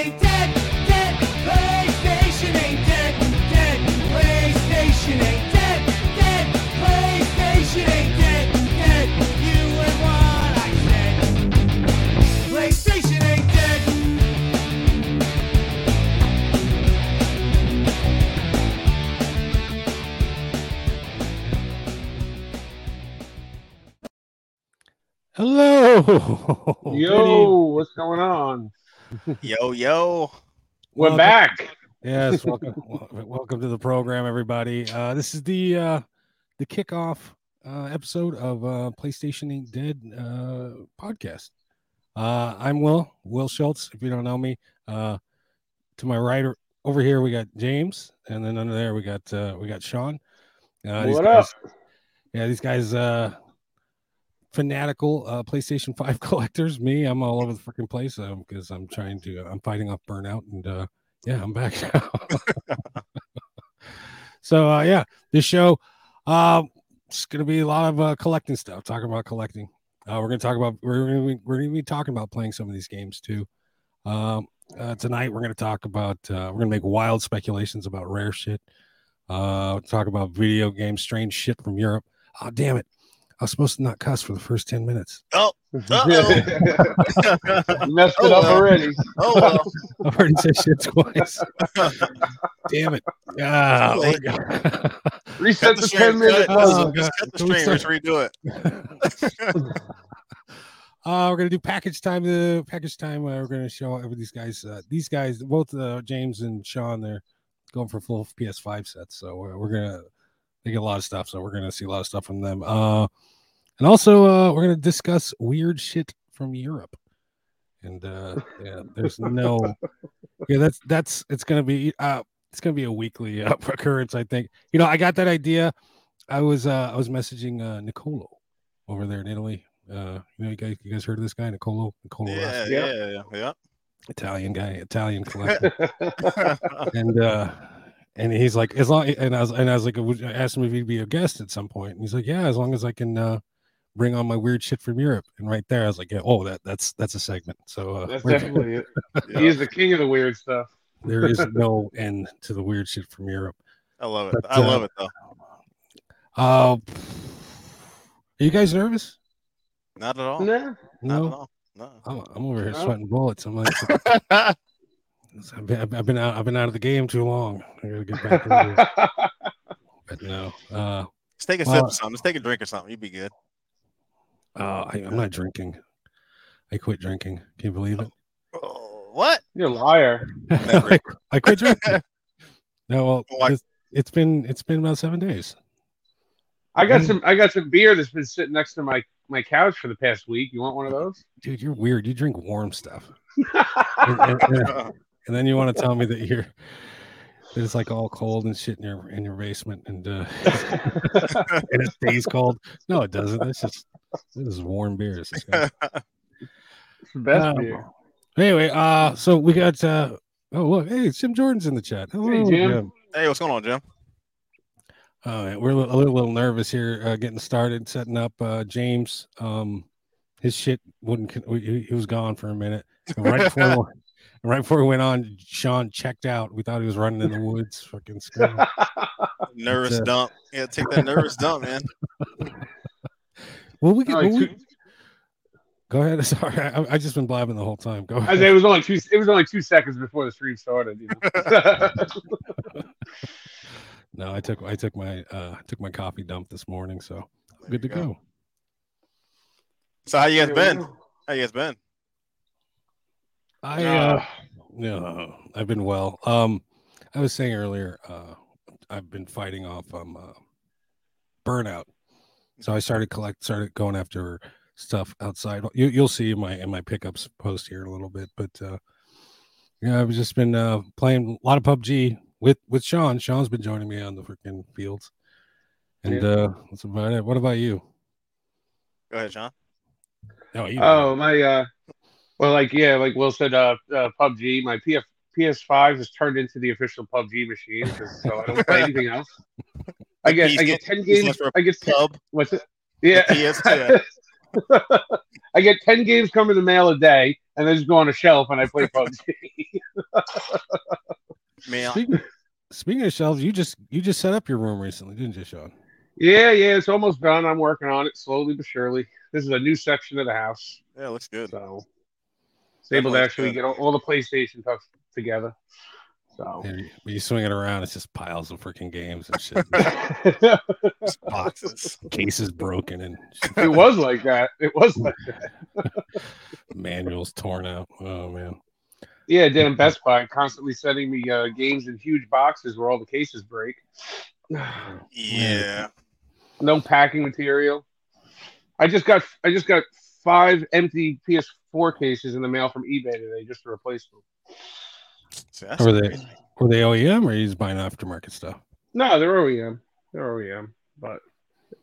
ain't dead, dead. PlayStation ain't dead, dead. PlayStation ain't dead, dead. PlayStation ain't dead, dead. You and what I said. PlayStation ain't dead. Hello. Yo, what's going on? Yo, yo. We're Welcome. back. Yes, welcome, welcome to the program, everybody. Uh, this is the uh, the kickoff uh, episode of uh, PlayStation Ain't Dead uh, podcast. Uh, I'm Will Will Schultz. If you don't know me, uh, to my right over here we got James, and then under there we got uh, we got Sean. Uh, these What guys- up? Yeah, these guys uh, fanatical uh, PlayStation Five collectors. Me, I'm all over the freaking place because I'm trying to. I'm fighting off burnout and. Uh, yeah, I'm back now. so uh yeah, this show um it's gonna be a lot of uh collecting stuff, talking about collecting. Uh we're gonna talk about we're gonna be, we're gonna be talking about playing some of these games too. Um uh, tonight we're gonna talk about uh we're gonna make wild speculations about rare shit. Uh talk about video games, strange shit from Europe. Oh damn it. I was supposed to not cuss for the first 10 minutes. Oh, You uh-oh. messed it Oh, up well. already. oh, well. I've already said shit twice. Damn it. Ah, Too late. Reset the, the 10 stream. minute Cut, Oh, buzz. just cut the Can we stream. start- Let's redo it. Uh, we're gonna do package time. The package time. Uh, we're gonna show every these guys. Uh, these guys, both uh, James and Sean, they're going for full PS5 sets. So we're, we're gonna they get a lot of stuff. So we're gonna see a lot of stuff from them. Uh, and also uh, we're gonna discuss weird shit from Europe. And uh, yeah, there's no. Yeah, that's that's it's gonna be uh it's gonna be a weekly uh, occurrence. I think. You know, I got that idea. I was uh I was messaging uh Nicolo over there in Italy. Uh, you know, you guys, you guys heard of this guy, Nicolo? Nicolo Yeah, Rossi, yeah, yeah, Italian guy, Italian collector, and uh, and he's like, as long, and I was, and I was like, would- I asked him if he'd be a guest at some point. point, and he's like, yeah, as long as I can uh, bring on my weird shit from Europe. And right there, I was like, yeah, oh, that that's that's a segment. So uh, That's definitely it. He's the king of the weird stuff. there is no end to the weird shit from Europe. I love it. But, I uh, love it, though. Uh, are you guys nervous? Not at all. Nah. Not at No, all. No. I'm, I'm over here No. sweating bullets. I'm like, I've been, I've been out. I've been out of the game too long. I gotta get back into. But no, uh, Let's take a Well- sip of something. Let's take a drink or something. You'd be good. uh, I, I'm not drinking. I quit drinking. Can you believe it? Oh, what? You're a liar. Never. I quit drinking. No, well, Why? it's, it's been it's been about seven days. I got Mm. some. I got some beer that's been sitting next to my my couch for the past week. You want one of those? Dude, you're weird. You drink warm stuff, and, and- and- and then you want to tell me that you're that it's like all cold and shit in your in your basement, and uh, and it stays cold. No, it doesn't. It's just this is warm beer. It's disgusting. The best Um, beer. Anyway, uh, so we got uh oh look, hey, Jim Jordan's in the chat. Hello, Jim. hey, what's going on, Jim? All right, we're a little, a little, little nervous here, uh, getting started, setting up. Uh, James, um, his shit wouldn't. He, he was gone for a minute. And right before, right before we went on, Sean checked out. We thought he was running in the woods, fucking screaming. Nervous uh, dump. Yeah, take that nervous dump, man. Well, we can. Well, we- go ahead. Sorry, I, I just been blabbing the whole time. Go I ahead. it was only two. It was only two seconds before the stream started. You know? No, I took I took my uh took my coffee dump this morning, so There good to you go. So how you guys been? How you guys been? I uh, No, I've been well. Um, I was saying earlier, uh, I've been fighting off um uh, burnout, so I started collect, started going after stuff outside. You, you'll see in my in my pickups post here in a little bit, but uh, yeah, I've just been uh playing a lot of PUBG with with Sean. Sean's been joining me on the freaking fields, and Yeah. uh, that's about it. What about you? Go ahead, Sean. Oh, you Oh my uh well like yeah, like Will said uh, uh PUBG, my PF PS5 has turned into the official PUBG machine, so I don't play anything else. I get I get 10 games I get 10, Pub. what's it? Yeah. PS, yeah. I get 10 games coming in the mail a day and they just go on a shelf and I play PUBG. mail. Speaking, speaking of shelves, you just you just set up your room recently, didn't you, Sean? Yeah, yeah, it's almost done. I'm working on it slowly but surely. This is a new section of the house, yeah, it looks good. so it's able to actually get all, all the PlayStation stuff together. So Yeah, you- When you swing it around, it's just piles of freaking games and shit. Just boxes. Cases broken and it was like that. It was like that. manuals torn out. Oh man. yeah. Damn Best Buy constantly sending me uh, games in huge boxes where all the cases break. Yeah. no packing material. I just got I just got five empty PS4 cases in the mail from eBay today just to replace them. See, that's Were they crazy. were they OEM or are you just buying aftermarket stuff? No, they're OEM. They're OEM, but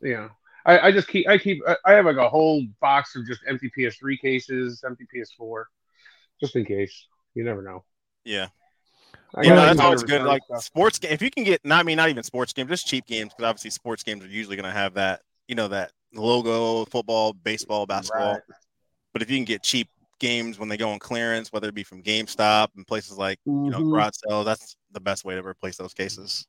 you know, I, I just keep I keep I- I have like a whole box of just empty PS3 cases, empty PS4, just in case. You never know. Yeah. I You know, that's always good. Like stuff. sports game, if you can get, not I mean, not even sports games, just cheap games, because obviously sports games are usually going to have that, you know, that logo, football, baseball, basketball. Right. But if you can get cheap games when they go on clearance, whether it be from GameStop and places like you know garage sales, that's the best way to replace those cases.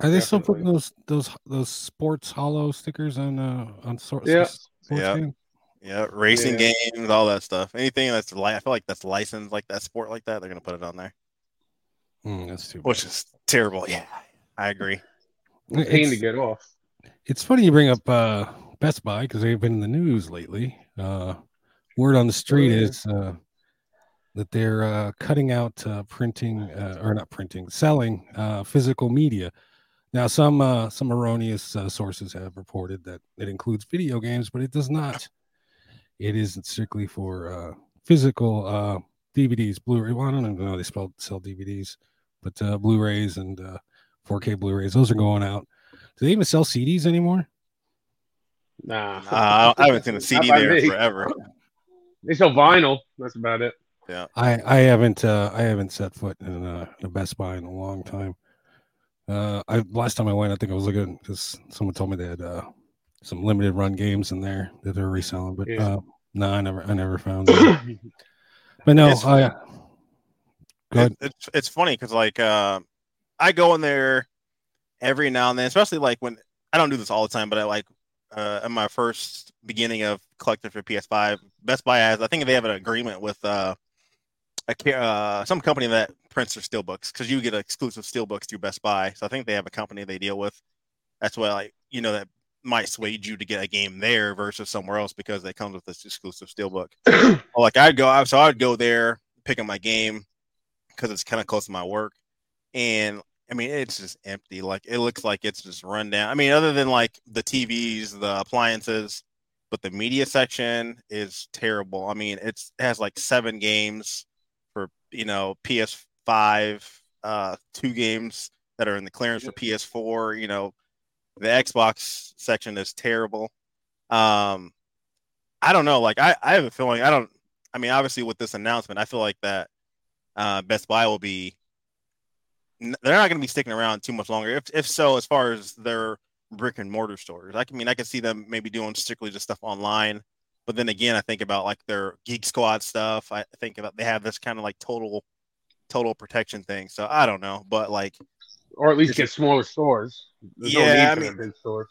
Are they still putting those those those sports hollow stickers on uh on sor- Yeah. Yeah. Yeah, racing Yeah. games, all that stuff. Anything that's li- I feel like that's licensed like that sport like that, they're gonna put it on there, Mm, that's too bad. which is terrible. Yeah, I agree. Pain to get off. it's funny you bring up uh Best Buy because they've been in the news lately. Uh word on the street yeah. is uh that they're uh, cutting out uh, printing uh, or not printing, selling uh, physical media. Now, some uh, some erroneous uh, sources have reported that it includes video games, but it does not. It isn't strictly for uh, physical uh, DVDs, Blu-ray. Well, I don't even know they spell sell DVDs, but uh, Blu-rays and uh, 4K Blu-rays, those are going out. Do they even sell CDs anymore? Nah, Uh, I haven't seen a CD there forever. They sell vinyl. That's about it. Yeah. I I haven't uh, I haven't set foot in a, a Best Buy in a long time. Uh, I last time I went, I think I was looking because someone told me they had uh, some limited run games in there that they're reselling, but Yeah. uh, no, I never I never found them. But no, It's- I go. It- it's it's funny because like uh, I go in there every now and then, especially like when I don't do this all the time, but I like uh, in my first beginning of collecting for PS5, Best Buy has I think they have an agreement with uh, a uh, some company that prints their steelbooks because you get exclusive steelbooks through Best Buy. So I think they have a company they deal with. That's why like you know that might sway you to get a game there versus somewhere else because it comes with this exclusive steelbook. Like I'd go, I so I'd go there, pick up my game because it's kind of close to my work, and I mean it's just empty. Like it looks like it's just run down. I mean, other than like the TVs, the appliances, but the media section is terrible. I mean, it's it has like seven games for you know PS5, uh, two games that are in the clearance for PS4. You know, the Xbox section is terrible. Um, I don't know. Like I, I have a feeling. I don't. I mean, obviously, with this announcement, I feel like that uh, Best Buy will be. They're not going to be sticking around too much longer. If if so, as far as their brick and mortar stores, I can- I mean, I can see them maybe doing strictly just stuff online. But then again, I think about like their Geek Squad stuff. I think about they have this kind of like total, total protection thing. So I don't know, but like or at least get smaller stores. There's no Yeah, need I mean- big stores.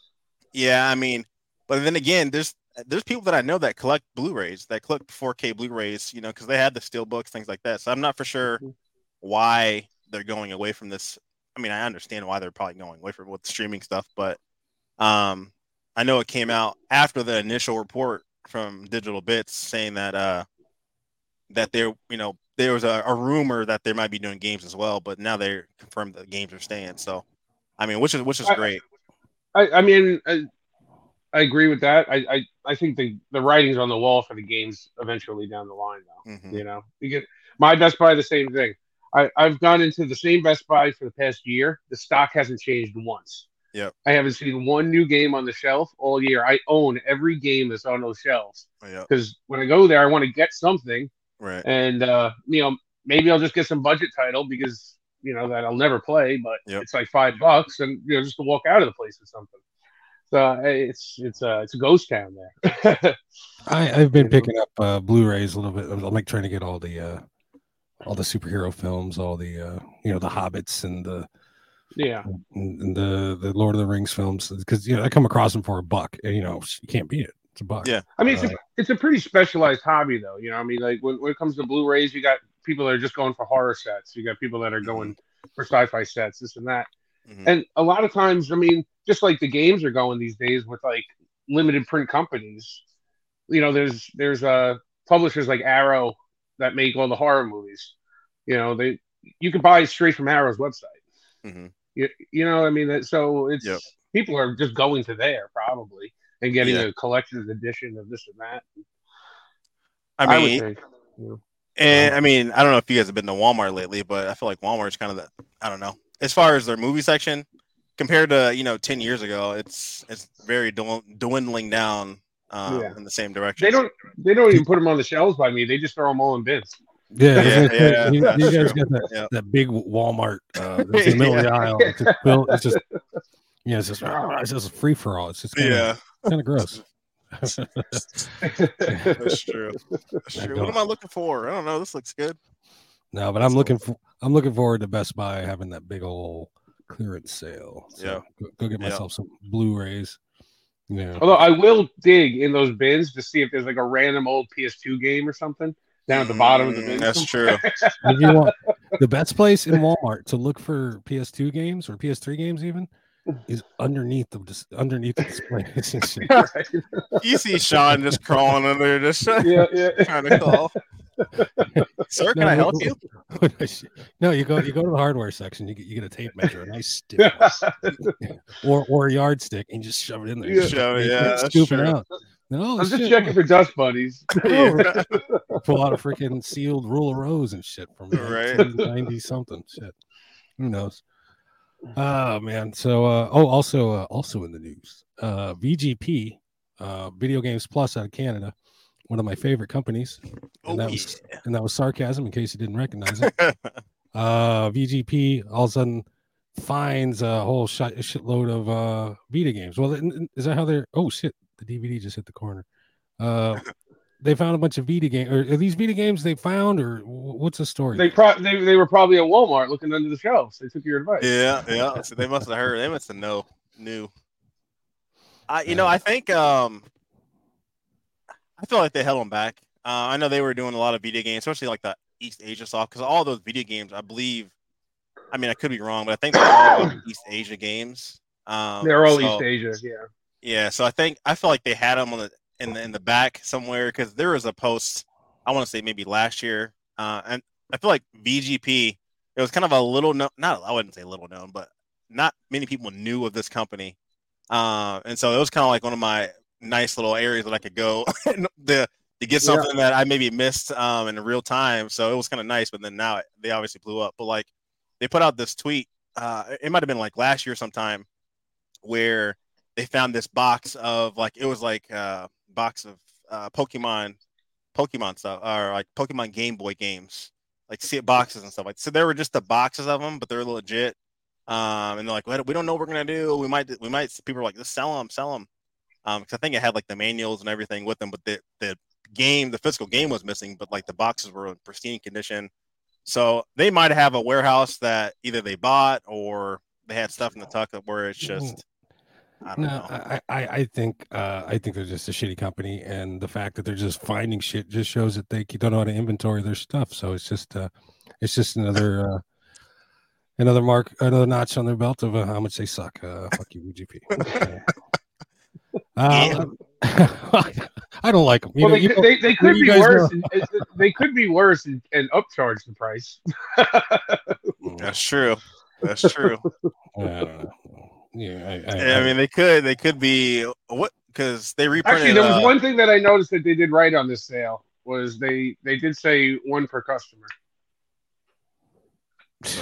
Yeah, I mean, but then again, there's there's people that I know that collect Blu-rays, that collect 4K Blu-rays, you know, because they have the steel books, things like that. So I'm not for sure Mhm. why they're going away from this. I mean, I understand why they're probably going away from it with streaming stuff, but um, I know it came out after the initial report from Digital Bits saying that uh that there, you know, there was a, a rumor that they might be doing games as well, but now they're confirmed that the games are staying. So, I mean, which is which is great. I, I mean, I, I agree with that. I, I, I think the, the writing's on the wall for the games eventually down the line, though. Mhm. You know, you get my Best Buy the same thing. I, I've gone into the same Best Buy for the past year. The stock hasn't changed once. Yeah, I haven't seen one new game on the shelf all year. I own every game that's on those shelves Yeah, because when I go there, I want to get something, right. and uh, you know, maybe I'll just get some budget title because you know that I'll never play, but Yep. it's like five bucks, and you know, just to walk out of the place or something. So it's it's uh, it's a ghost town there. I, I've been You know? picking up uh, Blu-rays a little bit. I'm like trying to get all the uh, all the superhero films, all the uh, you know the Hobbits and the Yeah. and and the the Lord of the Rings films because you know I come across them for a buck. And, you know you can't beat it. It's a buck. Yeah. I mean, it's, Uh, a, it's a pretty specialized hobby, though. You know, I mean, like when, when it comes to Blu-rays, you got people that are just going for horror sets. You got people that are going for sci-fi sets, this and that. Mhm. And a lot of times, I mean, just like the games are going these days with like limited print companies. You know, there's there's uh publishers like Arrow that make all the horror movies. You know, they you can buy it straight from Arrow's website. Mhm. You, you know, I mean, that- so it's Yep. people are just going to there probably and getting Yeah. a collector's edition of this and that. I I, mean, would think. you know. And I mean, I don't know if you guys have been to Walmart lately, but I feel like Walmart's kind of the I don't know. As far as their movie section, compared to you know ten years ago, it's it's very dwindling down um, Yeah. in the same direction. They don't they don't even put them on the shelves by me. They just throw them all in bins. Yeah, I Yeah, yeah, you, that's you guys true. got that, Yeah. that big Walmart uh, in the middle of the aisle. It's just, built, it's just yeah, it's just it's just a free for all. It's just kinda, Yeah, kind of gross. that's true. That's true. What am I looking for? I don't know. This looks good. no, but I'm looking for I'm looking forward to Best Buy having that big old clearance sale. So Yeah. go, go get Yeah. myself some Blu-rays. Yeah, Although I will dig in those bins to see if there's like a random old PS2 game or something down at the bottom of the Mm, bin. That's true. if you want the best place in Walmart to look for PS2 games or PS3 games even is underneath the underneath the displays and shit. You see Sean just crawling under there, just yeah, yeah. trying to call. Sir, can No, I no, help you? no, you go you go to the hardware section. You get you get a tape measure, a nice stick, or or a yardstick, and you just shove it in there. Yeah. Shove it, yeah, can't scoop it true. out. No, I'm just shit. checking for dust bunnies. Yeah. pull out a freaking sealed rule of rose and shit from Right. ninety something. Shit, who knows? Oh man. So uh, oh, also uh, also in the news, uh, VGP, uh, Video Games Plus out of Canada, one of my favorite companies, Oh, and that was and that was sarcasm in case you didn't recognize it. uh VGP all of a sudden finds a whole shit, shitload of uh Vita games. Well, n- n- is that how they're? Oh shit, the DVD just hit the corner. Uh, they found a bunch of Vita games. Or are these Vita games they found, or what's the story? They, pro- they they were probably at Walmart looking under the shelves. They took your advice. yeah, yeah. So they must have heard. They must have know knew. I, you know, I think um, I feel like they held them back. Uh, I know they were doing a lot of video games, especially like the East Asia stuff, because all those video games, I believe. I mean, I could be wrong, but I think they're all East Asia games. Um, They're all so- East Asia. Yeah. Yeah, so I think I feel like they had them on the in the in the back somewhere because there was a post I want to say maybe last year, uh, and I feel like VGP it was kind of a little known, not I wouldn't say little known, but not many people knew of this company, uh, and so it was kind of like one of my nice little areas that I could go the to get Yeah. something that I maybe missed um, in real time. So it was kind of nice, but then now they obviously blew up. But like they put out this tweet, uh, it might have been like last year sometime, where they found this box of like it was like a box of uh, Pokemon, Pokemon stuff or like Pokemon Game Boy games, like see boxes and stuff like. So there were just the boxes of them, but they're legit. Um, and they're like, we don't know what we're gonna do. We might, we might. People are like, just sell them, sell them. Um, because I think it had like the manuals and everything with them, but the the game, the physical game was missing, but like the boxes were in pristine condition. So they might have a warehouse that either they bought or they had stuff in the tuck where it's just I don't No, know. I, I, I think uh, I think they're just a shitty company, and the fact that they're just finding shit just shows that they don't know how to inventory their stuff. So it's just uh, it's just another uh, another mark, another notch on their belt of uh, how much they suck. Uh, fuck you, VGP. Uh, I don't like them. You well, know, they, you could- know- they, they could you be worse. And, and- they could be worse and, and upcharge the price. That's true. That's true. I. Yeah, I, I, Yeah, I mean, they could they could be what because they reprinted. Actually, there was uh, one thing that I noticed that they did right on this sale was they they did say one per customer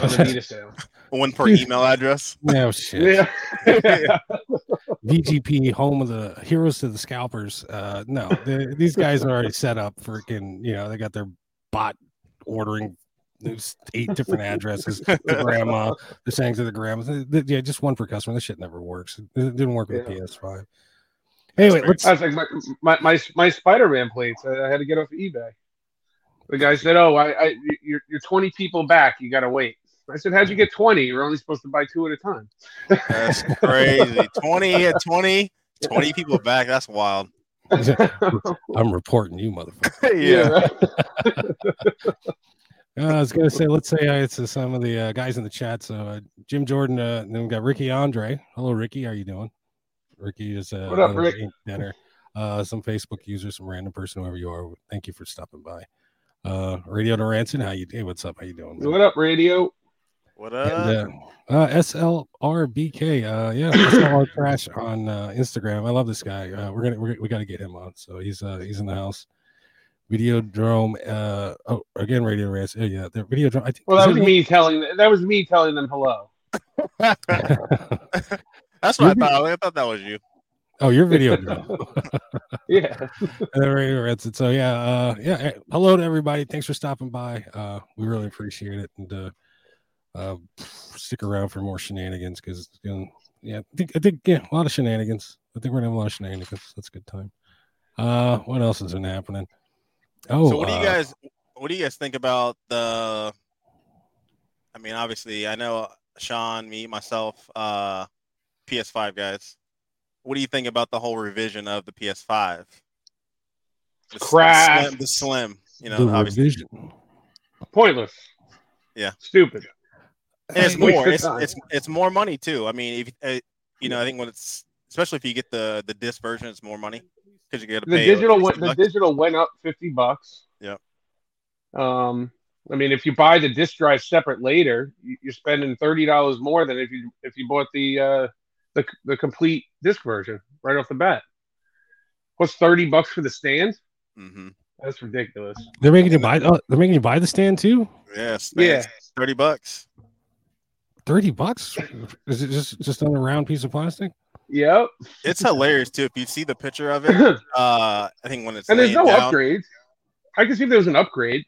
on the Vita sale. one per email address. no shit. Yeah. VGP, home of the heroes to the scalpers. Uh, no, they- these guys are already set up. Freaking, you know, they got their bot ordering. There's eight different addresses. The grandma, they're saying to the grandma, th- th- yeah, just one per customer. This shit never works. It didn't work with the Yeah. PS5. Anyway, let's. I was like my my my, my Spider-Man plates. I, I had to get off eBay. The guy said, "Oh, I, I you're you're 20 people back. You gotta wait." I said, "How'd you get 20? You're only supposed to buy two at a time." That's crazy. 20 at 20, 20 people back. That's wild. I'm reporting you, motherfucker. yeah. Uh, I was gonna say, let's say uh, it's uh, some of the uh, guys in the chat. So uh, Jim Jordan, uh, and then we got Ricky Andre. Hello, Ricky. How are you doing? Ricky is uh, What up, Rick? Dinner. Uh, some Facebook user, some random person, whoever you are. Thank you for stopping by. Uh, Radio to Ranson, how you? Hey, what's up? How you doing? man? what up, radio? What up? And, uh, uh, SLRBK, uh, yeah, SLR Trash on uh, Instagram. I love this guy. Uh, we're gonna we're, we got to get him on. So he's uh he's in the house. Videodrome. Uh, oh, again, Radio Rants. Oh, yeah, the Videodrome. I think. Well, that was it me telling. That was me telling them hello. That's what I thought. I thought that was you. Oh, your video. Yeah. Radio Rants. And so yeah, uh, yeah. eh, Hello to everybody. Thanks for stopping by. Uh, we really appreciate it, and uh, uh, stick around for more shenanigans because you know, yeah, I think I think yeah, a lot of shenanigans. I think we're gonna have a lot of shenanigans. That's a good time. Uh, what else has been happening? Oh, so what do you uh, guys what do you guys think about the I mean, obviously I know Sean, me, myself, uh PS5 guys. What do you think about the whole revision of the PS5? The, s- Crap. The slim, the slim you know, the obviously. revision. Pointless. Yeah. Stupid. And it's more. It's, it's it's more money too. I mean, if uh, you know, I think when it's especially if you get the the disc version, it's more money because you get to The pay. digital went. The bucks. digital went up fifty bucks. Yeah. Um. I mean, if you buy the disc drive separate later, you- you're spending thirty dollars more than if you if you bought the uh the the complete disc version right off the bat. What's thirty bucks for the stand? Mhm. That's ridiculous. They're making you buy. Oh, they're making you buy the stand too. Yes. Yeah. Thirty bucks. Thirty bucks? Is it just just on a round piece of plastic? Yep. It's hilarious too. If you see the picture of it, uh, I think when it's and there's no down, upgrades. I can see if there was an upgrade.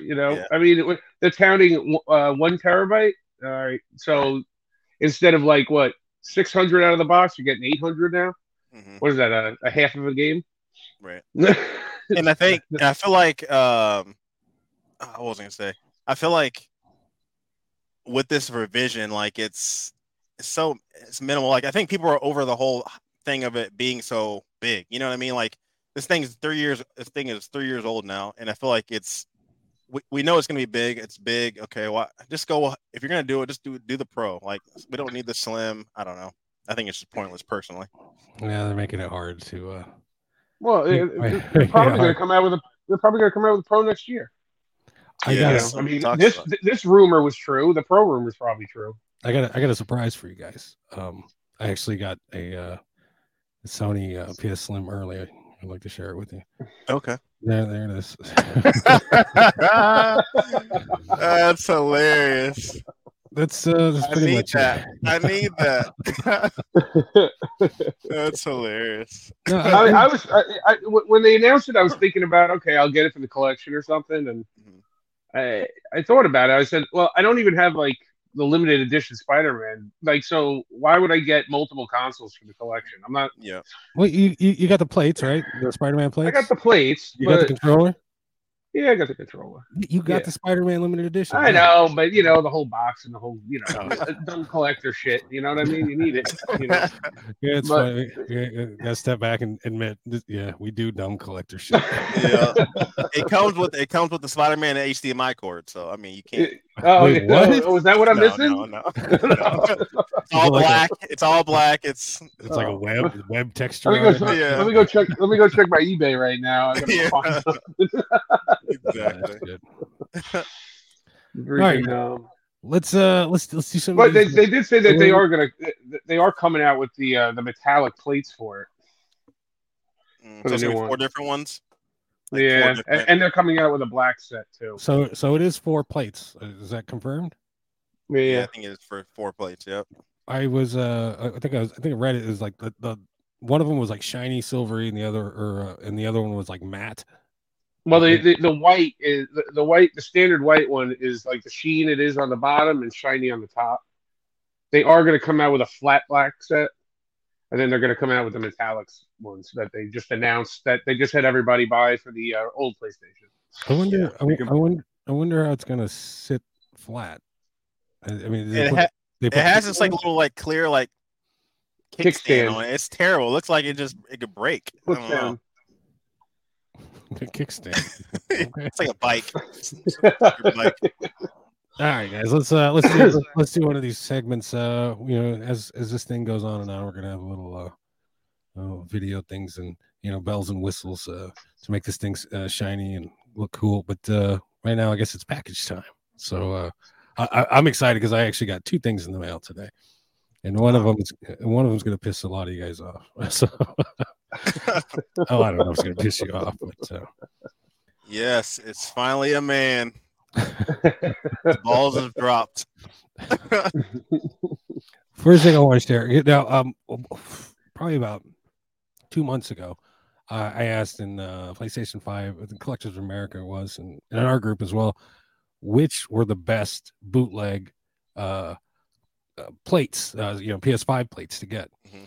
You know, Yeah. I mean, it, they're counting uh, one terabyte. All right, so instead of like what six hundred out of the box, you're getting eight hundred now. Mhm, What is that? A, a half of a game? right? And I think and I feel like um, I was gonna say I feel like with this revision, like it's it's so it's minimal. Like I think people are over the whole thing of it being so big. You know what I mean? Like this thing is three years. This thing is three years old now, and I feel like it's we, we know it's gonna be big. It's big. Okay, well, just go if you're gonna do it, just do do the pro. Like we don't need the slim. I don't know. I think it's just pointless personally. Yeah, they're making it hard to. uh well, it- they're probably going to come out with a. They're probably going to come out with a pro next year. I Yeah, got You a, know, so I mean, this about this rumor was true. The pro rumor is probably true. I got a, I got a surprise for you guys. Um, I actually got a uh, Sony uh, PS Slim early. I'd like to share it with you. Okay. There, there it is. That's hilarious. that's uh, that's I need much that. it. I need that. That's hilarious. No, I, I, I was I, I, when they announced it, I was thinking about okay, I'll get it for the collection or something, and Mhm. I I thought about it. I said, well, I don't even have like the limited edition Spider-Man. Like, so why would I get multiple consoles for the collection? I'm not. Yeah. well, you, you you got the plates right? The Spider Man plates. I got the plates, you got the controller. yeah, I got the controller. You got Yeah. the Spider Man limited edition. I yeah. know, but you know the whole box and the whole you know Oh. dumb collector shit. You know what I mean? You need it. You know? Yeah, it's But- funny. Yeah, yeah, gotta step back and admit, yeah, we do dumb collector shit. Yeah. It comes with it comes with the Spider-Man HDMI cord, so I mean you can't. oh, Wait, what? oh, was that what I'm no, missing? no, no, no. It's all black. It's all black. It's It's like a Oh. web web texture. Let me, go, it. Yeah. let me go check. Let me go check my eBay right now. I gotta find something. Yeah, exactly. that's good. Um, Let's uh let's let's do some. but they, they did say that they are gonna they are coming out with the uh, the metallic plates for it. Mm, For so the it's new gonna one. four different ones. Like yeah, and, and they're coming out with a black set too. so so it is four plates. Uh, Is that confirmed? Yeah, yeah, I think it's for four plates. Yep. I was uh I think I was I think I read it is like the, the one of them was like shiny silvery and the other or uh, and the other one was like matte. Well, the, the the white is the, the white the standard white one is like the sheen it is on the bottom and shiny on the top. They are going to come out with a flat black set. And then they're going to come out with the metallics ones that they just announced that they just had everybody buy for the uh, old PlayStation. I wonder. Yeah, I, we can- I wonder. I wonder how it's gonna sit flat. I, I mean, they It, put- ha- they it has this like little like clear like kickstand Kickstand. on it. It's terrible. It looks like it just it could break. I Push don't know. kickstand. It's like a bike. Your bike. All right, guys. Let's uh let's do let's, let's do one of these segments. Uh, you know, as as this thing goes on and on, we're gonna have a little uh, uh video things and you know bells and whistles uh to make this thing uh, shiny and look cool. But uh right now, I guess it's package time. So uh, I, I- I'm excited because I actually got two things in the mail today, and one of them is one of them's gonna piss a lot of you guys off. So oh, I don't know if it's gonna piss you off, but uh, yes, it's finally a man. The balls have dropped. First thing I want to share now, um, probably about two months ago, uh, I asked in uh, PlayStation Five, the Collectors of America it was, and, and in our group as well, which were the best bootleg uh, uh, plates, uh, you know, PS5 plates to get. Mhm.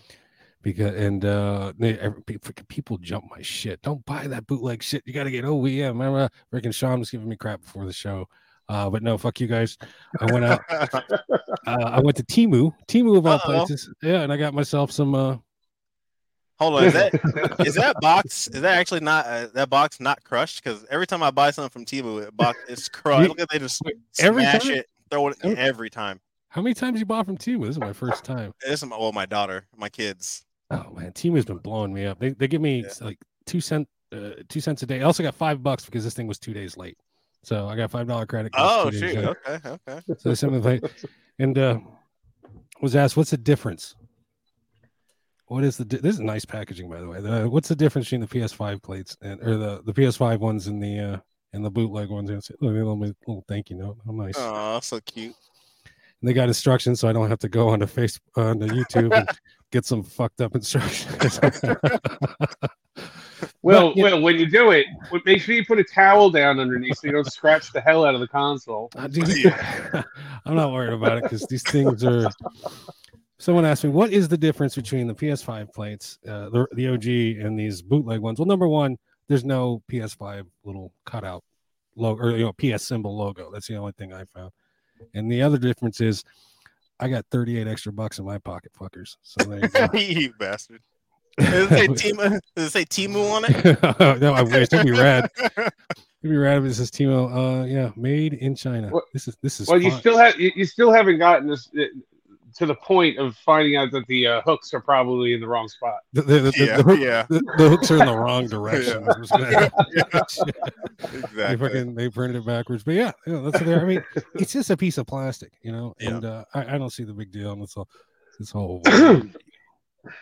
Because and uh, they, every, pe- freaking people jump my shit. Don't buy that bootleg shit. You got to get OEM. Remember, Rick and Sean was giving me crap before the show. Uh, but no, fuck you guys. I went out uh, I went to Temu, Temu of all Uh-oh. places. Yeah, and I got myself some. uh Hold on, is that is that box? Is that actually not uh, that box not crushed? Because every time I buy something from Temu, it box it's crushed. Look at they just every smash time? it, throw it every time. How many times you bought from Temu? This is my first time. This is my, well, my daughter, my kids. Oh man, Temu's been blowing me up. They they give me Yeah. like two cent uh, two cents a day. I also got five bucks because this thing was two days late. So I got five dollar credit. Oh shoot! Okay, okay. So they sent me the plate. and uh was asked what's the difference. What is the di- this is nice packaging by the way. The, what's the difference between the PS5 plates and or the the PS5 ones and the uh and the bootleg ones? And a little, little thank you note. How nice. Oh, so cute. And they got instructions, so I don't have to go onto Facebook, onto YouTube, and get some fucked up instructions. Well, But, yeah. well, when you do it, make sure you put a towel down underneath so you don't scratch the hell out of the console. Uh, dude, I'm not worried about it because these things are. Someone asked me, "What is the difference between the PS5 plates, uh, the, the OG, and these bootleg ones?" Well, number one, there's no PS5 little cutout logo or you know PS symbol logo. That's the only thing I found. And the other difference is, I got 38 extra bucks in my pocket, fuckers. So there you go. you bastard. Does it say Temu? Does it say Temu on it? no, I wish it'd be rad. It'd be rad if it says Temu. Uh, yeah, made in China. What- This is this is. Well, you still have you, you still haven't gotten this to the point of finding out that the uh, hooks are probably in the wrong spot. the, the, the, yeah, the, hook- yeah, the, the hooks are in the wrong direction. Yeah. I'm they fucking they printed it backwards. But yeah, yeah that's there. I mean, it's just a piece of plastic, you know. Yeah. And uh, I, I don't see the big deal in this whole this whole.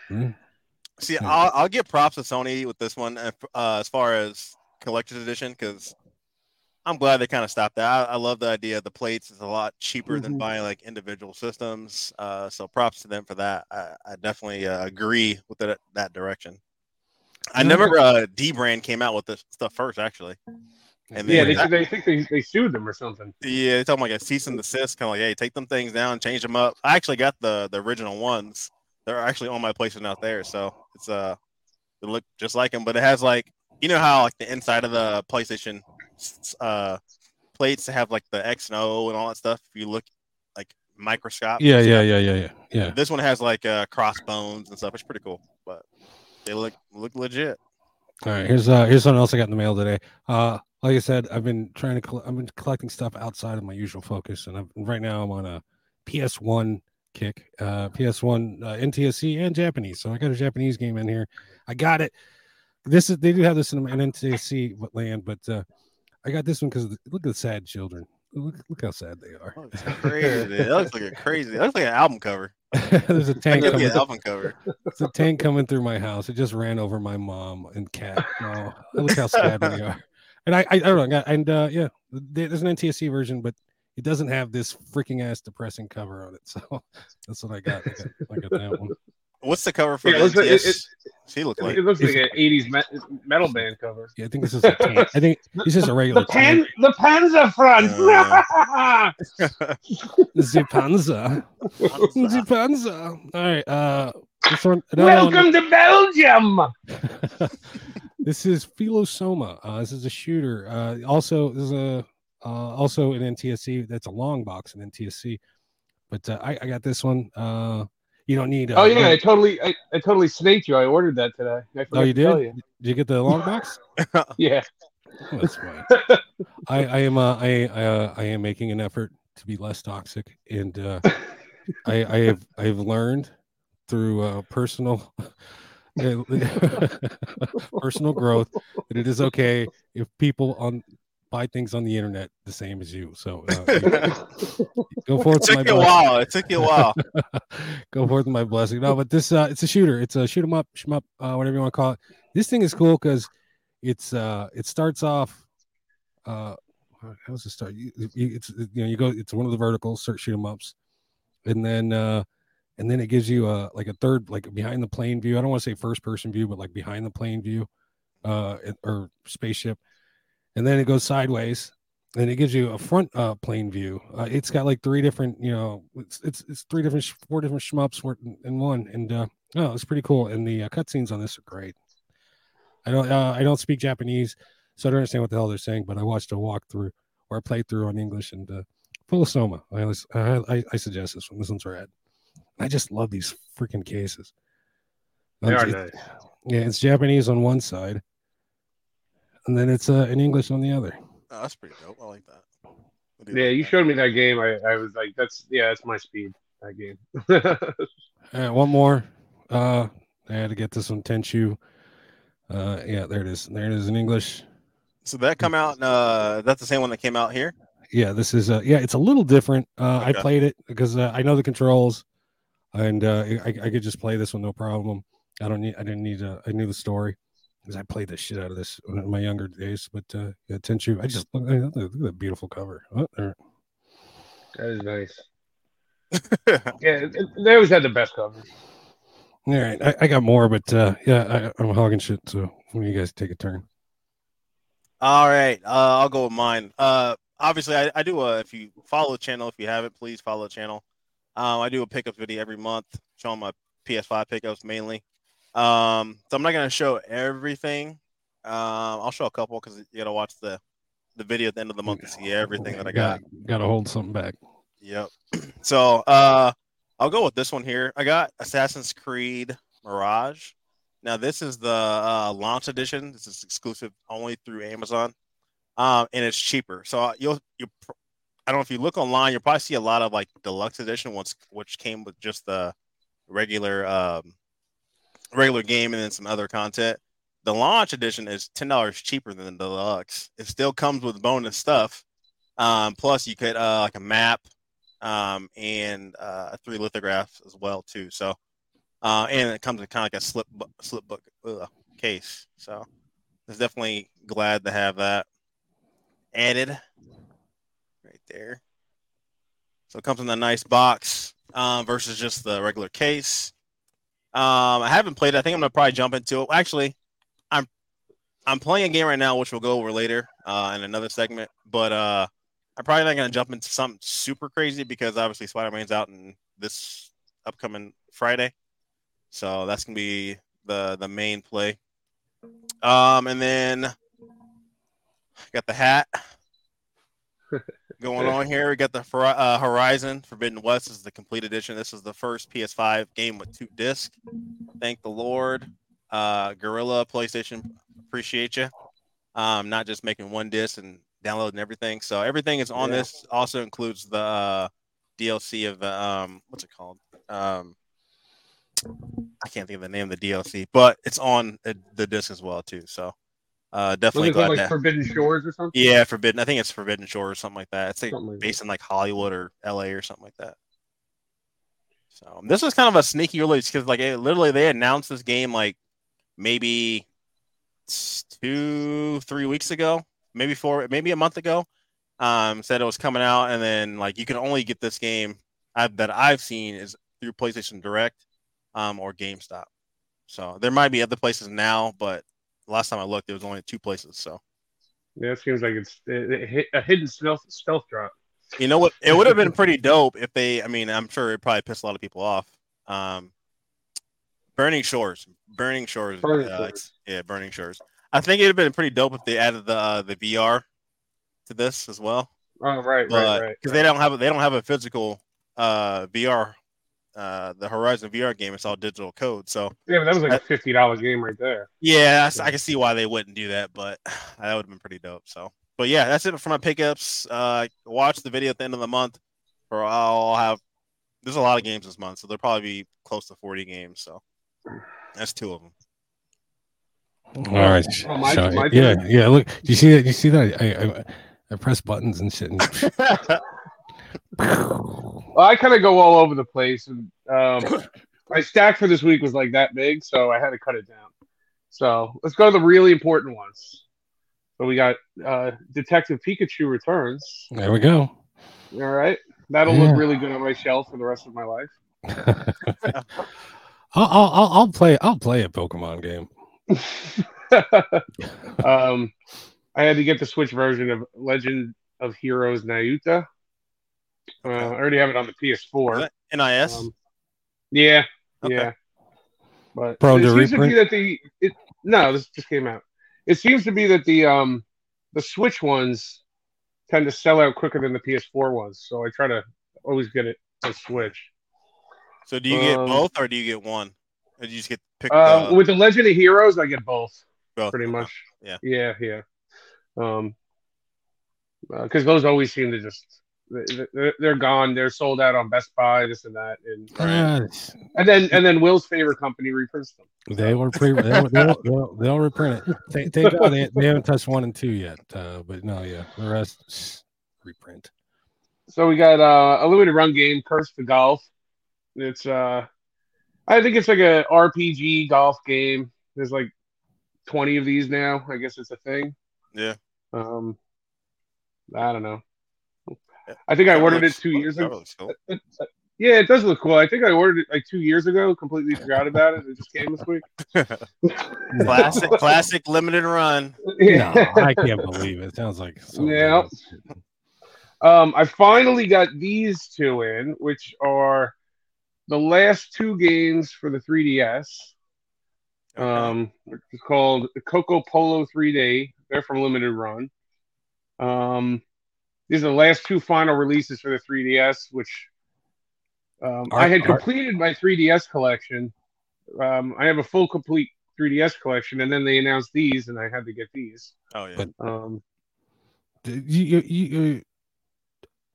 Hmm? See, Yeah. I'll, I'll give props to Sony with this one uh, uh, as far as collector's edition because I'm glad they kind of stopped that. I, I love the idea. The plates is a lot cheaper than Mhm. buying like individual systems. Uh, so props to them for that. I, I definitely uh, agree with that that direction. I never uh, dbrand came out with this stuff first actually. And Yeah, they, they think they, they sued them or something. yeah, they told them like a cease and desist, kind of like, hey, take them things down, change them up. I actually got the the original ones. They're actually on my PlayStation out there, so it's uh, they look just like them, but it has like, you know how like the inside of the PlayStation uh plates that have like the X and O and all that stuff. If you look like microscope, Yeah, yeah, yeah, yeah, yeah, yeah. This one has like uh crossbones and stuff. It's pretty cool, but they look look legit. All right, here's uh here's something else I got in the mail today. Uh, like I said, I've been trying to coll- I've been collecting stuff outside of my usual focus, and I've, right now I'm on a PS1 kick, uh, PS1 uh, NTSC and Japanese. So I got a Japanese game in here. I got it. This is they do have this in an NTSC land, but uh, I got this one because look at the sad children. Look, look how sad they are. Oh, it's crazy. That looks like a crazy. That looks like an album cover. There's a tank coming. an album cover. There's a tank coming through my house. It just ran over my mom and cat. Oh, look how sad they are. And I, I, I don't know. And uh, yeah, there's an NTSC version, but it doesn't have this freaking ass depressing cover on it. So that's what I got. I got, I got that one. What's the cover for Yeah, it the looks like- it- NTS? She looked like it looks like an '80s me- metal band cover. Yeah, I think this is a tank. I think this is a regular The pen, tank. the Panzer front. The Panzer. The Panzer. All right. Uh, This one, another one- Welcome to Belgium. this is Philosoma. Uh, this is a shooter. Uh, also, this is a uh, also an NTSC. That's a long box in NTSC. But uh, I, I got this one. Uh, you don't need. Uh, Oh yeah, I totally, I, I totally snaked you. I ordered that today. Oh, you to tell did? Did you get the long box? Yeah. Oh, that's fine. I, I am. Uh, I uh, I am making an effort to be less toxic, and uh, I, I have I have learned through uh, personal personal growth that it is okay if people on buy things on the internet the same as you. So uh, go forth It with my took you a while. It took you a while. go forth with my blessing. No, but this uh, it's a shooter. It's a shoot 'em up, shoot 'em up, uh, whatever you want to call it. This thing is cool because it's uh, it starts off. Uh, how does it start? You, you, it's you know you go. It's one of the verticals, start shoot 'em ups, and then uh, and then it gives you a like a third like behind the plane view. I don't want to say first person view, but like behind the plane view, uh, or spaceship, and then it goes sideways. And it gives you a front uh, plane view. Uh, it's got like three different, you know, it's it's, it's three different, sh- four different shmups in, one, and uh, oh, it's pretty cool. And the uh, cutscenes on this are great. I don't uh, I don't speak Japanese, so I don't understand what the hell they're saying. But I watched a walkthrough or a playthrough on English, and uh, Philosoma. I, was, I I suggest this one. This one's rad. I just love these freaking cases. They Um, are nice. Yeah, it's Japanese on one side, and then it's uh, in English on the other. Oh, that's pretty dope. I like that. I Yeah, like you that. showed me that game. I, I was like, that's yeah, that's my speed. That game. All right, one more. Uh, I had to get this one. Tenchu. Uh, yeah, there it is. There it is in English. So that come out. Uh, that's the same one that came out here. Yeah, this is. Uh, yeah, it's a little different. Uh, I played it because uh, I know the controls, and uh, I, I could just play this one no problem. I don't need. I didn't need. Uh, I knew the story because I played the shit out of this in my younger days. But uh, yeah, Tenchu. I just look, look at that beautiful cover. Oh, there. that is nice. Yeah, it- it- they always had the best covers. All right, I, I got more, but uh, yeah, I, I'm hogging shit. So when you guys take a turn. All right, uh, I'll go with mine. Uh, obviously, I, I do a. If you follow the channel, if you haven't, please follow the channel. Um, I do a pickup video every month, showing my PS5 pickups mainly. Um, so I'm not gonna show everything. Um, I'll show a couple because you gotta watch the the video at the end of the month to see everything that I got. Got to hold something back. Yep. So uh I'll go with this one here. I got Assassin's Creed Mirage. Now this is the uh, launch edition. This is exclusive only through Amazon. Um and it's cheaper. So uh, you'll you I don't know if you look online, you'll probably see a lot of like deluxe edition ones which came with just the regular um regular game and then some other content. The launch edition is ten dollars cheaper than the deluxe. It still comes with bonus stuff. Um, plus you get uh, like a map um, and uh, three lithographs as well too. So, uh, and it comes in kind of like a slip bu- slip book ugh, case. So, it's definitely glad to have that added right there. So it comes in a nice box um, versus just the regular case. Um, I haven't played. it. I think I'm gonna probably jump into it. Actually, I'm I'm playing a game right now, which we'll go over later uh, in another segment. But uh, I'm probably not gonna jump into something super crazy because obviously Spider-Man's out in this upcoming Friday, so that's gonna be the the main play. Um, and then got the hat going on here. We got the uh, Horizon Forbidden West this is the complete edition. This is the first PS5 game with two discs. Thank the Lord. Uh, Guerrilla PlayStation, appreciate you. Um, not just making one disc and downloading everything. So everything is on Yeah. this. Also includes the uh, DLC of the um, what's it called? Um, I can't think of the name of the DLC, but it's on the, the disc as well too. So uh, definitely glad like that. Forbidden Shores or something? Yeah, Forbidden. I think it's Forbidden Shore or something like that. It's like Something like based in like Hollywood or LA or something like that. So this was kind of a sneaky release because like it, literally they announced this game like maybe two, three weeks ago, maybe four, maybe a month ago. Um, said it was coming out, and then like you can only get this game i that I've seen is through PlayStation Direct, um, or GameStop. So there might be other places now, but last time I looked, there was only two places. So. Yeah, it seems like it's it, it a hidden stealth stealth drop. You know what? It would have been pretty dope if they. I mean, I'm sure it probably pissed a lot of people off. Um, Burning Shores. Burning Shores. Burning uh, Shores. Yeah, Burning Shores. I think it'd have been pretty dope if they added the uh, the VR to this as well. Oh, right, But right, right. because they don't have a- they don't have a physical uh, VR, uh, the Horizon VR game. It's all digital code. So Yeah, but that was like a fifty dollar game right there. yeah, I can see why they wouldn't do that, but that would have been pretty dope. So, but yeah, that's it for my pickups. Uh, watch the video at the end of the month, or I'll have. There's a lot of games this month, so there'll probably be close to 40 games. So that's two of them. All right. Oh, my- Sean, my yeah, turn? yeah. Look, do you see that? You see that? I, I, I press buttons and shit. And... Well, I kind of go all over the place, and um, my stack for this week was like that big, so I had to cut it down. So let's go to the really important ones. So we got uh, Detective Pikachu returns. there we go. All right, that'll Yeah. look really good on my shelf for the rest of my life. I'll, I'll, I'll, I'll play. I'll play a Pokemon game. um, I had to get the Switch version of Legend of Heroes Nayuta. Uh, I already have it on the PS4. NIS. Um, yeah, Okay. yeah. But Prone it to seems to be that the it no, this just came out. It seems to be that the um the Switch ones tend to sell out quicker than the PS4 ones, so I try to always get it on Switch. so do you get um, both or do you get one? Or do you just get picked? Uh, uh, with the Legend of Heroes, I get both both? pretty much. Yeah. yeah, yeah. Um, because those always seem to just they- they're, they're gone. They're sold out on Best Buy, this and that, and and then and then Will's favorite company reprints them. they were pre. They'll, they'll, they'll, they'll reprint it. Thank, thank God they, they haven't touched one and two yet. Uh, but no, yeah, the rest reprint. So we got uh, a limited run game, Cursed to Golf. It's uh, I think it's like a RPG golf game. There's like 20 of these now. I guess it's a thing. Yeah. Um, I don't know. I think I ordered looks- it two years that ago. looks cool. Yeah, it does look cool. I think I ordered it like two years ago. Completely forgot about it. It just came this week. Classic, classic limited run. No, I can't believe it. Sounds like so Yeah. Um, I finally got these two in, which are the last two games for the 3DS. Um, it's called Coco Polo 3D. They're from Limited Run. Um, these are the last two final releases for the 3DS, which um, I had are- completed my 3DS collection. Um, I have a full complete 3DS collection, and then they announced these, and I had to get these. Oh yeah. But- Um, Do You, you, you,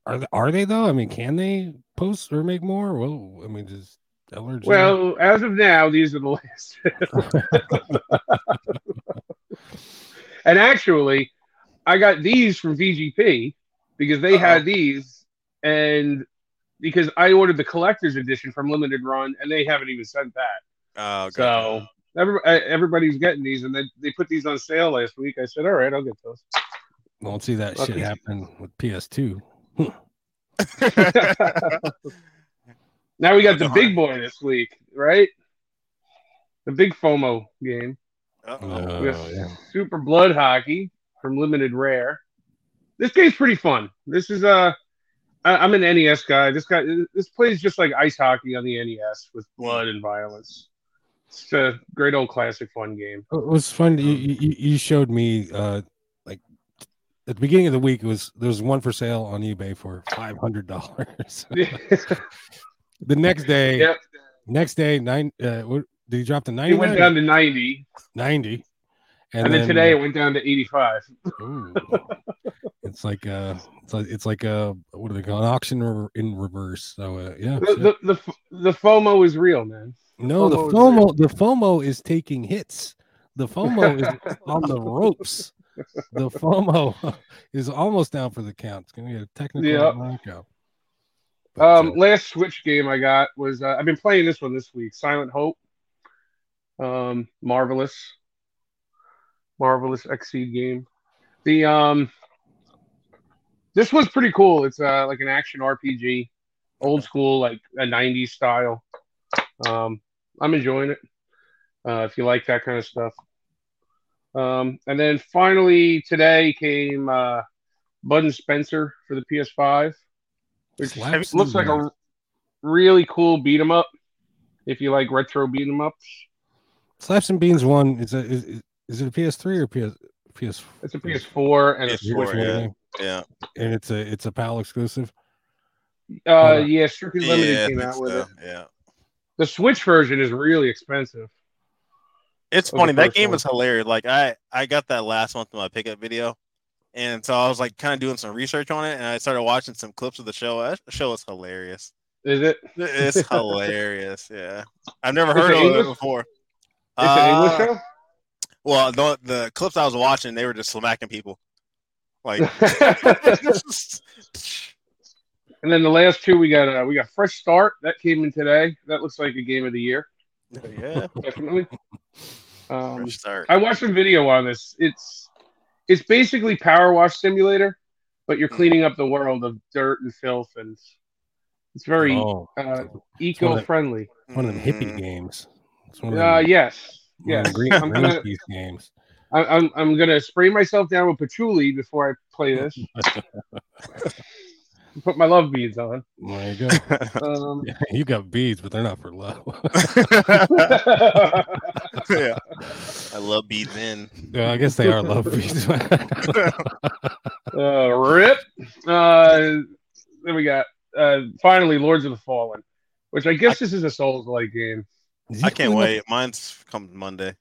are they, are they though? I mean, can they post or make more? Well, I mean, does LRG? well, as of now, these are the last. And actually, I got these from VGP because they had these, and because I ordered the collector's edition from Limited Run, and they haven't even sent that. Oh, good. So every, uh, everybody's getting these, and they, they put these on sale last week. I said, all right, I'll get those. won't see that shit happen with PS2. now we got the big boy this week, right? The big FOMO game. Uh-oh. Oh, We got yeah. Super Blood Hockey from Limited Rare. This game's pretty fun. This is uh, I, I'm an NES guy. This guy, this plays just like ice hockey on the NES with blood and violence. It's a great old classic fun game. It was fun. You, you, you showed me uh like at the beginning of the week. It was there was one for sale on eBay for five hundred dollars. the next day, Yep. next day nine. Uh, what, did he drop it ninety? went down to 90, 90. and, then, today it went down to 85. It's like uh it's like it's like a what do they call an auction in reverse so uh, yeah The, the, the, the FOMO is real, man. no the FOMO is fomo the fomo is taking hits the fomo is on the ropes the fomo is almost down for the count it's gonna get a technical Yep. knockout But, Um, uh, last Switch game I got was uh, I've been playing this one this week. Silent Hope. Um, marvelous, marvelous Xseed game. The um, this was pretty cool. It's uh like an action RPG, old school like a '90s style. Um, I'm enjoying it. Uh, if you like that kind of stuff. Um, and then finally today came uh, Bud and Spencer for the PS5, which Slaps looks like a really cool beat 'em up. If you like retro beat 'em ups, Slaps and Beans one is a is, is- is it a PS3 or PS PS it's a PS4 and a PS4, Switch. yeah. Game? Yeah. and it's a it's a PAL exclusive. Uh, yeah, Strictly Limited Yeah, came out with so, it. yeah. The Switch version is really expensive. It's Of funny. That game one. is hilarious. Like I, I got that last month in my pickup video, and so I was like kind of doing some research on it, and I started watching some clips of the show. That show is hilarious. Is it? It's hilarious. Yeah, I've never heard an of it before. It's an English Uh, show. Well, the the clips I was watching, they were just smacking people. Like, and then the last two we got uh, we got Fresh Start that came in today. That looks like a game of the year, yeah, definitely. Um, fresh start. I watched a video on this. It's it's basically Power Wash Simulator, but you're cleaning up the world of dirt and filth, and it's very Oh, uh, eco-friendly. one of them hippie Mm. games. It's one of Uh, yes, one of yes. green, I'm gonna games. I, I'm I'm gonna spray myself down with patchouli before I play this. Put my love beads on. There you go. Um, Yeah, you got beads, but they're not for love. yeah, I love beads in. yeah, I guess they are love beads. uh, rip. Uh, then we got uh, finally Lords of the Fallen, which I guess this is a Souls-like game. I can't wait. Mine's comes Monday.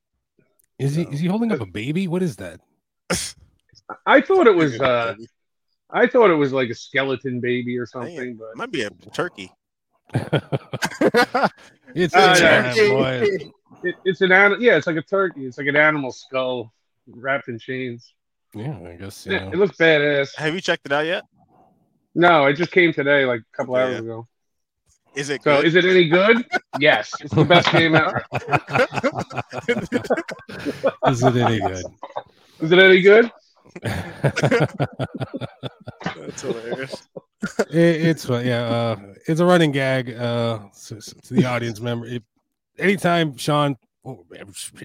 Up, is he is he holding up a baby? What is that? I thought it was uh, I thought it was like a skeleton baby or something, but It but might be a turkey. it's Uh, it's yeah. a boy. it, it's an animal. Yeah, it's like a turkey. It's like an animal skull wrapped in chains. Yeah, I guess. You Yeah, know. it looks badass. Have you checked it out yet? No, it just came today, like a couple hours Yeah. ago. Is it So, good? is it any good? yes, it's the best game ever. is it any good? Is it any good? That's hilarious. It, it's yeah, uh, it's a running gag. Uh, to, to the audience member, it, anytime Sean, or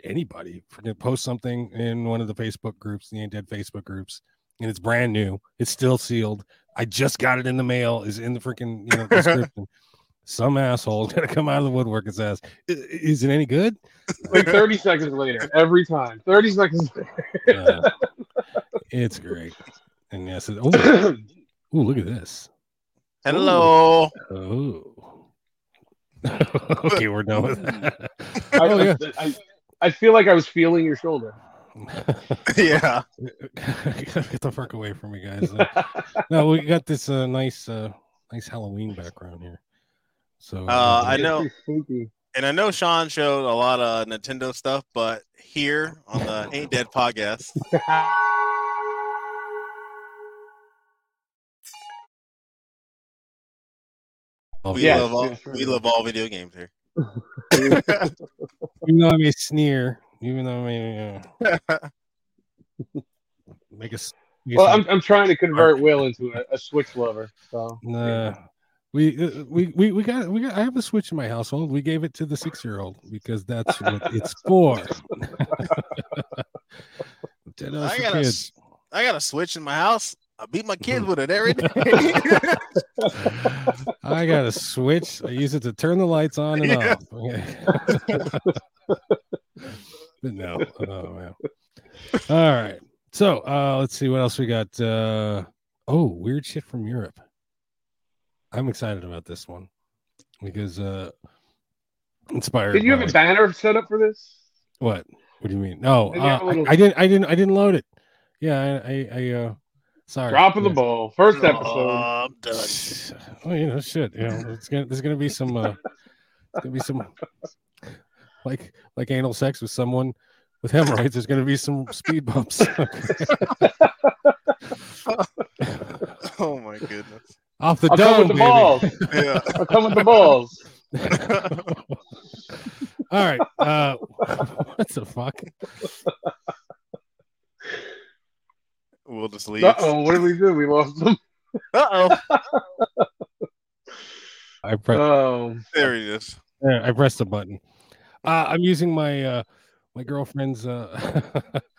anybody, freaking post something in one of the Facebook groups, the Ain't Dead Facebook groups, and it's brand new, it's still sealed. I just got it in the mail. Is in the freaking you know description. Some asshole is gonna come out of the woodwork and says, "Is it any good?" Like 30 seconds later, every time. 30 seconds Uh, it's great. And yes, it- oh, ooh, look at this. Hello. Oh. okay, we're done with that. I, oh yeah. I, I feel like I was feeling your shoulder. yeah. Get the fuck away from me, guys. No, we got this uh, nice, uh, nice Halloween background here. So Uh, I know. And I know Sean showed a lot of Nintendo stuff, but here on the Ain't Dead podcast, we Yeah, love all sure. we love all video games here. even though I may sneer, even though I may uh, make us. Well, I'm, I'm trying to convert Will into a, a Switch lover. So Nah. We, uh, we we we got we got. I have a switch in my household. We gave it to the six year old because that's what it's for. I got a I got a Switch in my house. I beat my kids with it every day. I got a switch. I use it to turn the lights on and Yeah. off. but no, oh man. All right. So uh let's see what else we got. Uh oh, weird shit from Europe. I'm excited about this one because uh inspired. did you have by- a banner set up for this? what? What do you mean? No, Did you uh, little- I didn't. I didn't. I didn't load it. Yeah, I. I, I uh, sorry. Drop of the ball. First Oh, episode. I'm done. Well, you know, shit. You know, it's gonna. There's gonna be some. Uh, there's gonna be some. Like like anal sex with someone with hemorrhoids. There's gonna be some speed bumps. Oh my goodness. Off the I'll come with the balls. Yeah. I'll come with the balls. All right. Uh, what the fuck? We'll just leave. Uh oh, what did we do? We lost them. Uh oh. I pressed. Oh, There he is. Yeah, I pressed the button. Uh, I'm using my uh, my girlfriend's uh,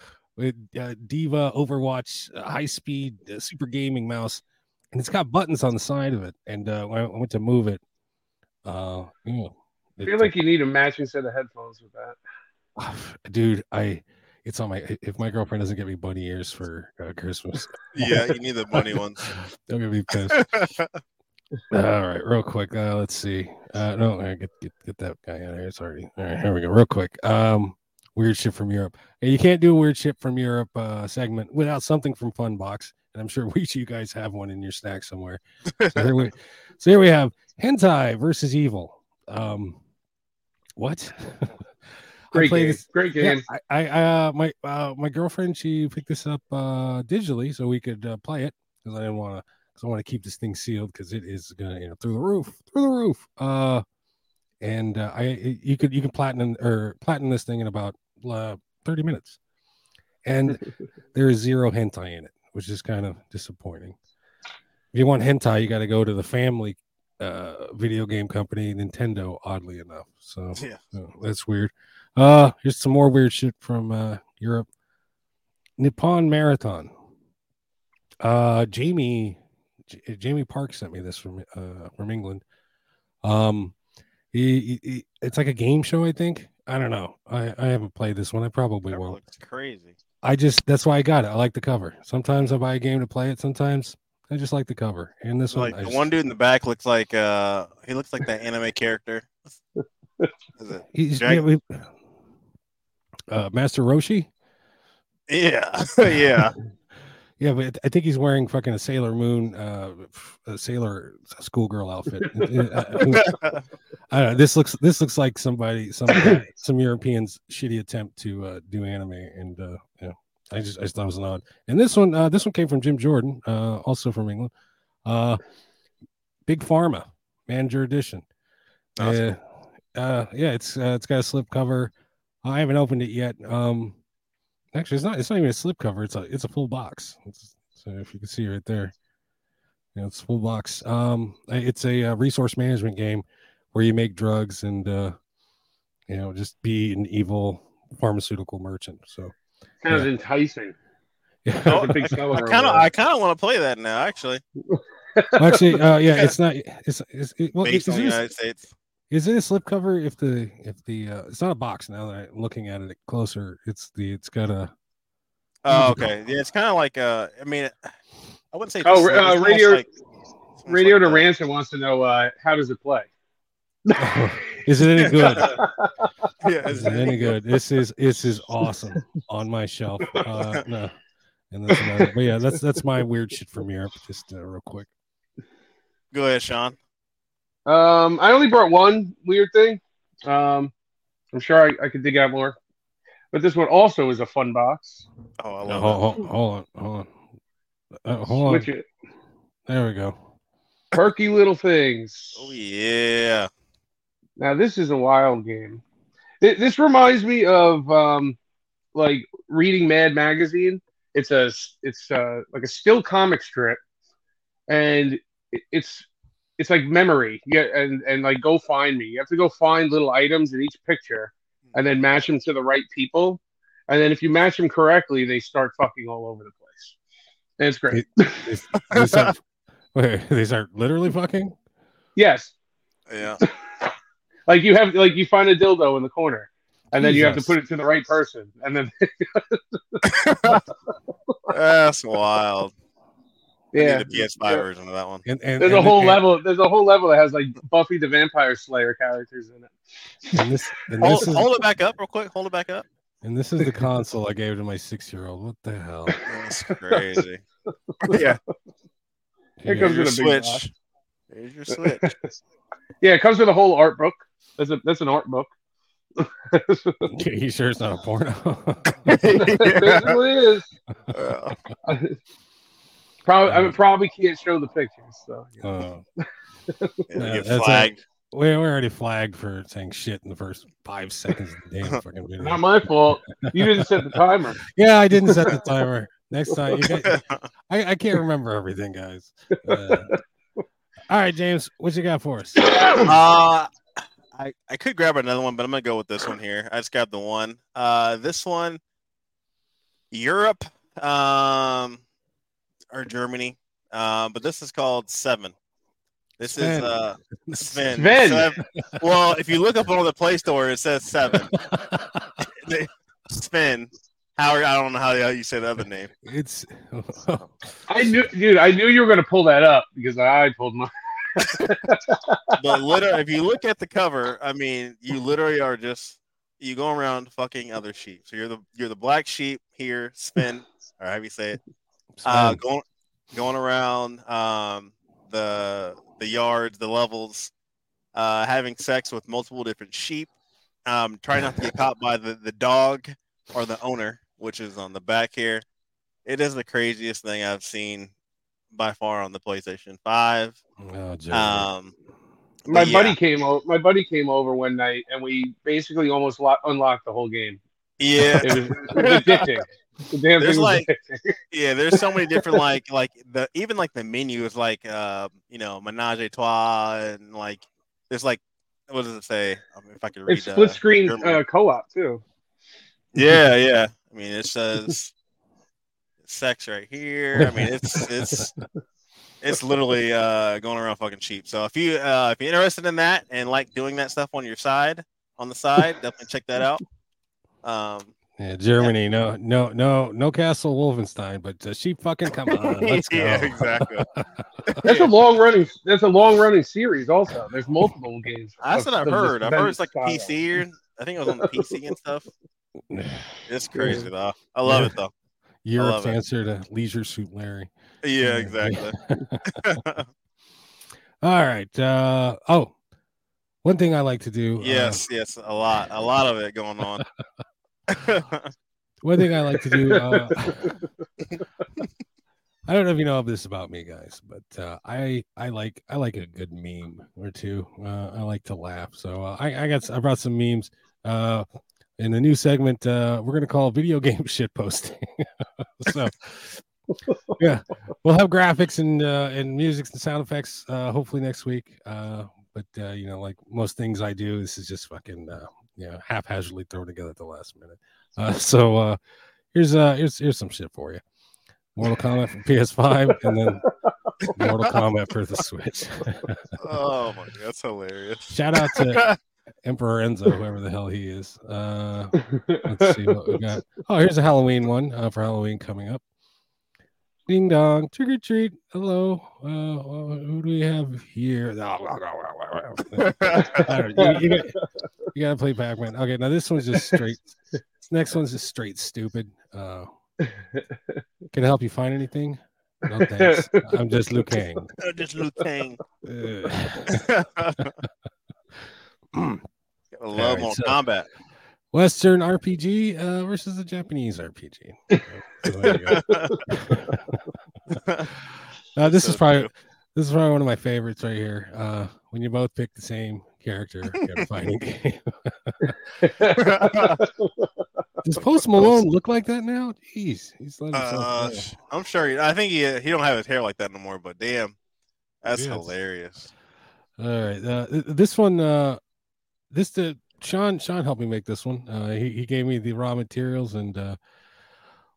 with, uh, D.Va Overwatch uh, high speed uh, super gaming mouse, and it's got buttons on the side of it. And uh, when I went to move it, uh, yeah, I feel like you need a matching set of headphones with that. dude, I it's on my if my girlfriend doesn't get me bunny ears for uh, Christmas, Yeah, you need the bunny ones. I'm gonna be pissed. All right, real quick. Uh, let's see. Uh, no, all right, get, get get that guy out of here. It's already all right. Here we go. Real quick. Um, weird shit from Europe. And you can't do a weird shit from Europe uh, segment without something from Funbox. And I'm sure we you guys have one in your stack somewhere. So here we, so here we have hentai versus evil. Um, what? Great game. this- Great yeah, game. I, I uh my uh my girlfriend she picked this up uh digitally so we could uh, play it because I didn't want to because I want to keep this thing sealed because it is gonna you know through the roof through the roof uh and uh, I it- you could you can platinum or platinum this thing in about uh, 30 minutes and there is zero hentai in it which is kind of disappointing if you want hentai you got to go to the family uh video game company Nintendo oddly enough so Yeah. so that's weird uh, here's some more weird shit from uh Europe. Nippon Marathon. Uh, Jamie, J- Jamie Park sent me this from uh from England. Um, he, he- it's like a game show, I think. I don't know. I I haven't played this one. I probably That won't. looks crazy. I just that's why I got it. I like the cover. Sometimes I buy a game to play it. Sometimes I just like the cover. And this one, Like the just- one dude in the back looks like uh he looks like that anime character. Is it? he's yeah, we- uh, Master Roshi. Yeah, yeah. Yeah, but I think he's wearing fucking a Sailor Moon, uh, a Sailor schoolgirl outfit. I don't know. This looks this looks like somebody, some some Europeans' shitty attempt to uh, do anime, and uh, yeah, I just I just thought it was an odd. And this one, uh, this one came from Jim Jordan, uh, also from England. Uh, Big Pharma Manager Edition. Awesome. Uh, uh, yeah, it's uh, it's got a slip cover. I haven't opened it yet. Um, actually, it's not. It's not even a slip cover. It's a it's a full box. It's, so if you can see right there, yeah, it's a full box. Um, it's a, uh resource management game where you make drugs and uh, you know just be an evil pharmaceutical merchant. So Sounds Yeah. enticing. yeah, Oh, Like a big I kind of. I kind of want to play that now. Actually, actually, uh, yeah, it's not. It's, it's it, well, is, based on the United States. Is it a slip cover? If the if the uh, it's not a box now that I'm looking at it closer. It's the it's got a Oh, okay. Yeah, it's kind of like uh. I mean, I wouldn't say. Oh, uh, radio- like- it's Radio like to that. Ransom wants to know uh, how does it play? is it any good? Yeah, Is it any good? This is this is awesome on my shelf. Uh, no, and that's another. But yeah, that's that's my weird shit from Europe. Just uh, real quick. Go ahead, Sean. Um, I only brought one weird thing. Um, I'm sure I, I could dig out more, but this one also is a Funbox. Oh, I No, love hold, hold, hold on, hold on, uh, hold on. Switch it. There we go. Perky little things. Oh yeah. Now this is a wild game. Th- This reminds me of um, like reading Mad Magazine. It's a it's uh like a still comic strip, and it- it's it's like memory. Yeah, and and like go find me. You have to go find little items in each picture, and then match them to the right people. And then if you match them correctly, they start fucking all over the place. And it's great. They, they start, wait, they start literally fucking. yes, Yeah. like you have like you find a dildo in the corner, and then you have to put it to the right person, and then That's wild. I yeah. need the PS5 version of that one. And, and There's a whole and- level. There's a whole level that has like Buffy the Vampire Slayer characters in it. And this, and Hold, this is hold it back up real quick. Hold it back up. and this is the console I gave to my six-year-old. What the hell? That's crazy. yeah. Here Yeah. comes Your in a big box. switch. Here's your switch. Yeah, it comes with a whole art book. That's a that's an art book. He sure it's not a porno? It basically is. Uh, Probably I probably can't show the pictures. So yeah. uh, yeah, Yeah, get that's flagged. we we're already flagged for saying shit in the first five seconds of the damn fucking video. not my fault. You didn't set the timer. Yeah, I didn't set the timer. Next time, you got, I, I can't remember everything, guys. Uh, all right, James, what you got for us? Uh, I, I could grab another one, but I'm gonna go with this one here. I just grabbed the one. Uh, this one, Europe, um, or Germany. Uh, but this is called Seven. This Sven. is uh Sven. Sven. Sev- well, if you look up on the Play Store, it says seven. Sven. Howard, I don't know how you say the other name. it's I knew, dude. I knew you were gonna pull that up because I pulled my. But literally, if you look at the cover, I mean, you literally are just you go around fucking other sheep. So you're the you're the black sheep here, Sven, or however you say it. Uh, going going around um, the the yards, the levels, uh, having sex with multiple different sheep. Um, trying not to get caught by the, the dog or the owner, which is on the back here. It is the craziest thing I've seen by far on the PlayStation Five. Oh, Um, My But buddy came over. My buddy came over one night, and we basically almost lo- unlocked the whole game. yeah, It was, it was addicting. The damn There's like- yeah. There's so many different like like the even like the menu is like uh you know menage a trois and like there's like what does it say? I mean, if I could read It's uh, split screen uh, co-op too. Yeah, yeah. I mean, it says sex right here. I mean, it's it's it's literally uh going around fucking cheap. So if you uh if you're interested in that and like doing that stuff on your side on the side, definitely check that out. Um, yeah, Germany. No, no, no, no Castle Wolfenstein, but uh, sheep fucking come on. Let's go. yeah, exactly. That's a long running. That's a long running series. Also, there's multiple games. That's of- what I've heard. I've heard it's like style. PC. Or, I think it was on the PC and stuff. It's crazy though. I love it though. Europe's it. answer to Leisure Suit Larry. Yeah, exactly. All right. Uh, oh, one thing I like to do. uh, yes, yes, a lot, a lot of it going on. one thing I like to do. Uh, I don't know if you know this about me, guys, but uh, I I like I like a good meme or two. Uh, I like to laugh, so uh, I I got I brought some memes. Uh, in the new segment, uh, we're gonna call video game shit posting. so yeah, we'll have graphics and and music and sound effects hopefully next week. But you know, like most things I do, this is just fucking you know haphazardly thrown together at the last minute. Uh, so uh, here's uh here's here's some shit for you. Mortal Kombat for PS5 and then Mortal Kombat for the Switch. oh my god, that's hilarious. Shout out to Emperor Enzo, whoever the hell he is. Uh, let's see what we got. Oh, here's a Halloween one uh, for Halloween coming up. Ding dong, trick or treat. Hello. Uh, uh, who do we have here? I don't know, you, you got, you gotta play Pac-Man. Okay, now this one's just straight. this next one's just straight stupid. Uh, can I help you find anything? No thanks. I'm just Liu Kang. Oh, Just Liu Kang. I love Alright, Mortal so- Kombat. Western RPG uh, versus a Japanese RPG. So there you go. Uh, this So is probably true. this is probably one of my favorites right here. Uh, when you both pick the same character in a fighting game. Does Post Malone look like that now? Jeez, he's letting Uh. I'm sure. He, I think he he don't have his hair like that no more. But damn, that's Yes. hilarious. All right, uh, this one, uh, this the Sean Sean helped me make this one. Uh, he he gave me the raw materials and uh,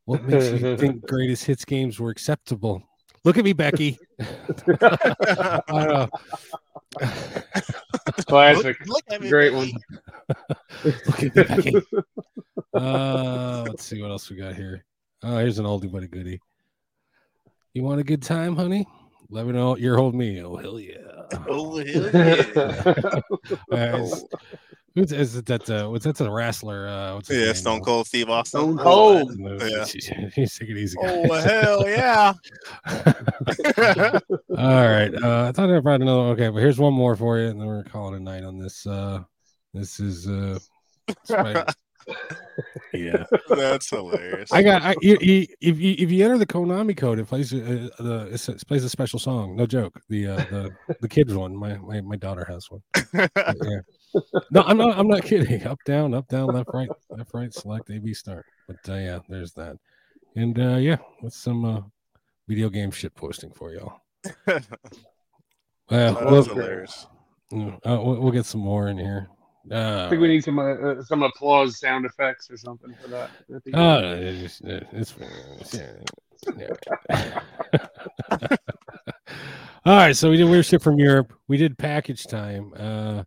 what makes you think greatest hits games were acceptable. Look at me, Becky. I don't know. Classic. Look at me. Great one. Look at me, Becky. Uh, let's see what else we got here. Oh, here's an oldie but a goodie. You want a good time, honey? Let me know your old me. Oh hell yeah! Oh hell yeah! It's- who's is it that? Uh, what's that's a wrestler? Uh, what's yeah, name? Stone Cold Steve Austin. Stone Oh, Cold. Yeah. He's take it easy. guy. Oh hell yeah! All right. Uh, I thought I brought another. Okay, but here's one more for you, and then we're calling it a night on this. Uh, this is uh, yeah. That's hilarious. I got. I, you, you, if you if you enter the Konami code, it plays uh, the it, plays a special song. No joke. The uh, the the kids one. My my, my daughter has one. Yeah. No, I'm not. I'm not kidding. Up down, up down, left right, left right. Select A B start. But uh, yeah, there's that. And uh, yeah, with some uh, video game shit posting for y'all. Well, That's we'll, hilarious. uh, we'll, we'll get some more in here. Uh, I think we need some uh, uh, some applause sound effects or something for that. at the Oh, end. it's, it's, it's, yeah, yeah. All right, so we did weird shit from Europe. We did package time. Uh,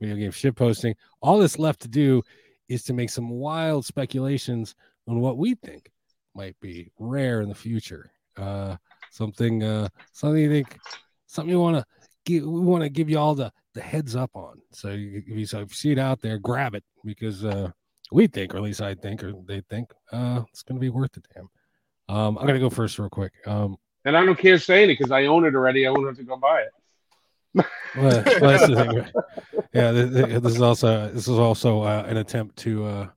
video game shit posting. All that's left to do is to make some wild speculations on what we think might be rare in the future. Uh, something, uh, something you think, something you want to give. We want to give you all the the heads up on. So you, if you, so if you see it out there, grab it because uh, we think, or at least I think, or they think, uh, it's going to be worth the damn. Um, I'm gonna go first real quick. Um, And I don't care saying it because I own it already. I won't have to go buy it. Well, well, that's the thing. Yeah, th- th- this is also this is also uh, an attempt to uh,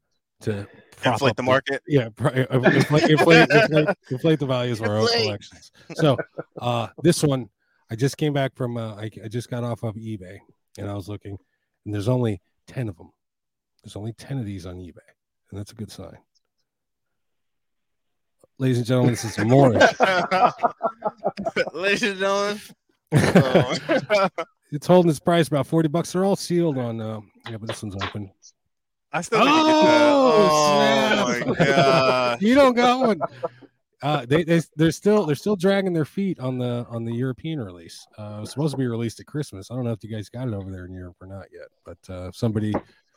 to Inflate up the market. yeah, pr- uh, inflate, inflate, inflate, inflate the values of our own collections. So uh, this one, I just came back from. Uh, I, I just got off of eBay, and I was looking, and there's only ten of them. There's only ten of these on eBay, and that's a good sign. Ladies and gentlemen, this is Morris. Ladies and gentlemen. it's holding its price about forty bucks. They're all sealed on. Uh, yeah, but this one's open. I still need to get. Oh, Oh snap. my god. you don't got one. Uh, they, they they're still they're still dragging their feet on the on the European release. Uh, it was supposed to be released at Christmas. I don't know if you guys got it over there in Europe or not yet, but uh, somebody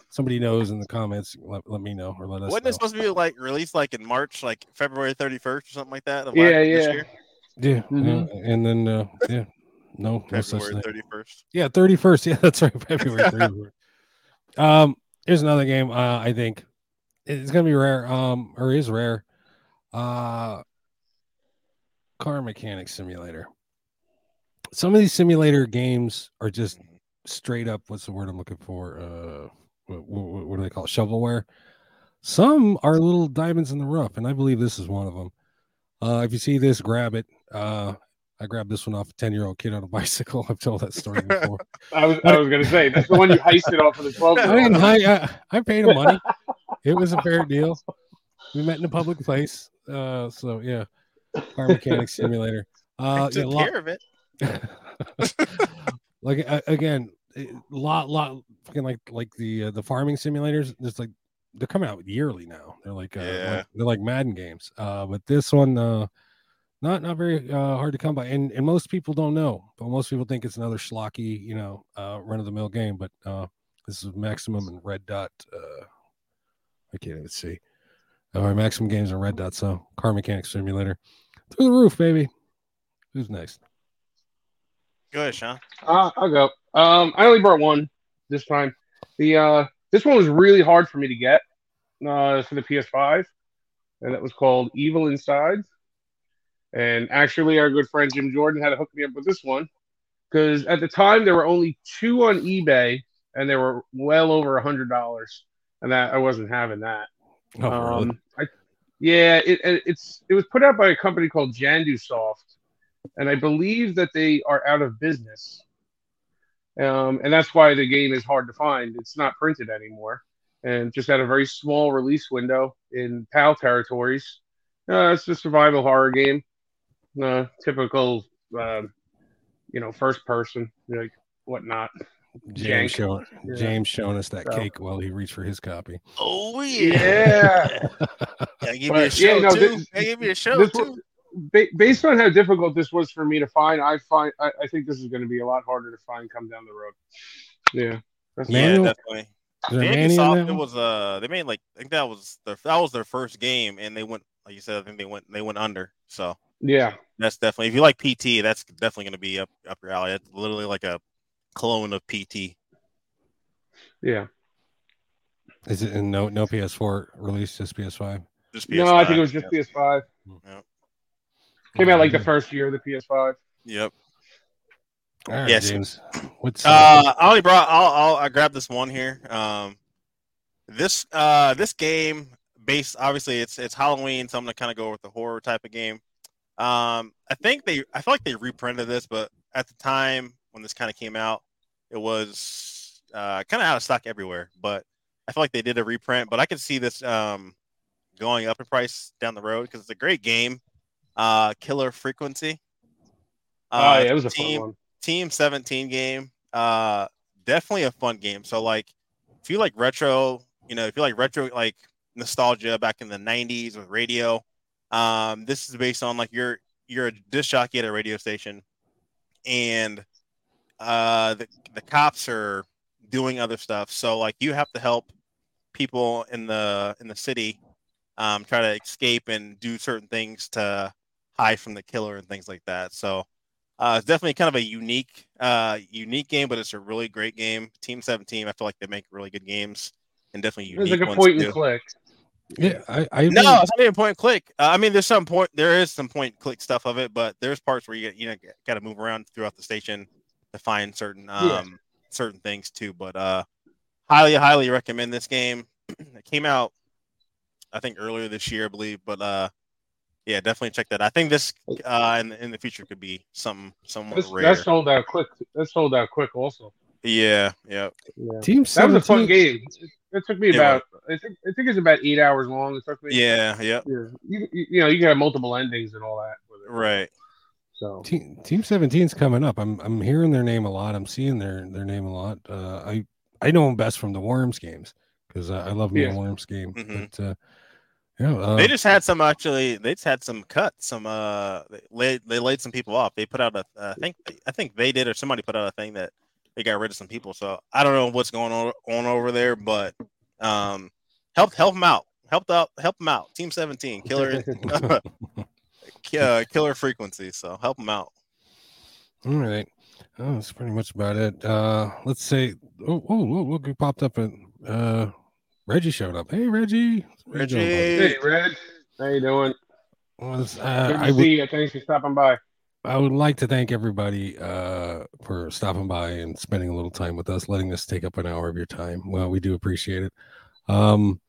somebody knows in the comments. Let, let me know or let us. Wasn't know. it supposed to be like released like in March, like February 31st or something like that? Yeah, last- this yeah. year? yeah, Mhm. yeah, and then uh, yeah, no, February thing. 31st. Yeah, thirty first. Yeah, that's right. February thirty first. um, here's another game. Uh, I think it's gonna be rare. Um, or is rare. Uh, car mechanic simulator. Some of these simulator games are just straight up. What's the word I'm looking for? Uh, what, what, what do they call it? Shovelware. Some are little diamonds in the rough, and I believe this is one of them. Uh, if you see this, grab it. Uh, I grabbed this one off a 10 year old kid on a bicycle. I've told that story before. I was I was gonna say that's the one you heisted off of the twelve. I didn't I, I, I paid him money. It was a fair deal. We met in a public place. Uh, so yeah, car mechanic simulator. I Uh, yeah, took lot, care of it. like uh, again, a lot, lot, fucking like like the uh, the farming simulators. It's like they're coming out yearly now. They're like, uh, Yeah. like- they're like Madden games. Uh, but this one, uh, not not very uh, hard to come by, and and most people don't know. But most people think it's another schlocky, you know, uh, run of the mill game. But uh, this is maximum and red dot. Uh, I can't even see. Or maximum games and red dot. So car mechanic simulator through the roof, baby. Who's next? Go ahead, Sean. Uh, I'll go. Um, I only brought one this time. The uh, this one was really hard for me to get uh, for the PS5, and that was called Evil Inside. And actually, our good friend Jim Jordan had to hook me up with this one because at the time there were only two on eBay, and they were well over a hundred dollars, and that I wasn't having that. Oh, really? Um, I, yeah, it, it, it's it was put out by a company called JanduSoft, and I believe that they are out of business. Um, and that's why the game is hard to find. It's not printed anymore, and just had a very small release window in PAL territories. Uh, it's a survival horror game, uh, typical, um, you know, first person, like whatnot. James jank. showing Yeah. James showing us that So- cake while he reached for his copy. Oh Yeah. Yeah, give me a show yeah, no, too. this- give me a show too. was- based on how difficult this was for me to find, I find I, I think this is going to be a lot harder to find come down the road. Yeah, that's Man, Yeah, definitely. Is there Yeah, Manny on Ubisoft, that it was uh they made like I think that was their that was their first game and they went like you said I think they went they went under so yeah. that's definitely if you like PT that's definitely going to be up up your alley it's literally like a clone of PT Yeah. Is it in no no PS4 release, just PS5? just No, I think it was just yeah. PS5. Yeah. Came out like the first year of the PS5. yep All right, Yes. James. What's Uh, I only brought. I'll, I'll. I grabbed this one here. Um, this uh, this game based obviously it's it's Halloween, so I'm gonna kind of go with the horror type of game. Um, I think they. I feel like they reprinted this, but at the time when this kind of came out, it was uh, kind of out of stock everywhere. But I feel like they did a reprint. But I could see this um, going up in price down the road because it's a great game. Uh, Killer Frequency. oh Uh, yeah, it was a fun team one. Team 17 game. Uh definitely a fun game. So like if you like retro, you know, if you like retro like nostalgia back in the 90s with radio, um this is based on like you're you're a disc jockey at a radio station and uh, the the cops are doing other stuff. So like you have to help people in the in the city um, try to escape and do certain things to hide from the killer and things like that. So uh, it's definitely kind of a unique uh, unique game, but it's a really great game. Team 17, I feel like they make really good games and definitely unique. It's like a ones and click. Yeah, I, I No, really- it's not even point point click. Uh, I mean, there's some point. There is some point point click stuff of it, but there's parts where you you know got to move around throughout the station to find certain um Yeah. certain things too. But uh, highly highly recommend this game. it came out, I think earlier this year, I believe. But uh, yeah, definitely check that. I think this uh in in the future could be some somewhat That's, rare. that sold out quick. That sold out quick also. Yeah, yeah. Yeah. Team That was a fun game. It, it took me It about. I think I think it's about eight hours long. It took me. Yeah, yeah, Yeah. You, you, you know, you can have multiple endings and all that. With it. right. So Team Team 17's coming up. I'm I'm hearing their name a lot. I'm seeing their their name a lot. Uh, I I know them best from the Worms games because I, I love me a Yeah. Worms game. Mhm. But uh, yeah, uh, they just had some actually. They just had some cuts. Some uh, they laid they laid some people off. They put out a. Uh, I think I think they did or somebody put out a thing that they got rid of some people. So I don't know what's going on on over there, but um, help help them out. Helped out. Help them out. Team Seventeen, killer, uh, killer frequency. So help them out. all right. Oh, that's pretty much about it. Uh, let's say. Oh, oh, oh look who popped up and uh, Reggie showed up. Hey, Reggie. How doing. Reggie. hey, Red, how you doing? Was, Good uh, to I would see you. Thanks for stopping by. I would like to thank everybody uh, for stopping by and spending a little time with us, letting us take up an hour of your time. Well, we do appreciate it. Um,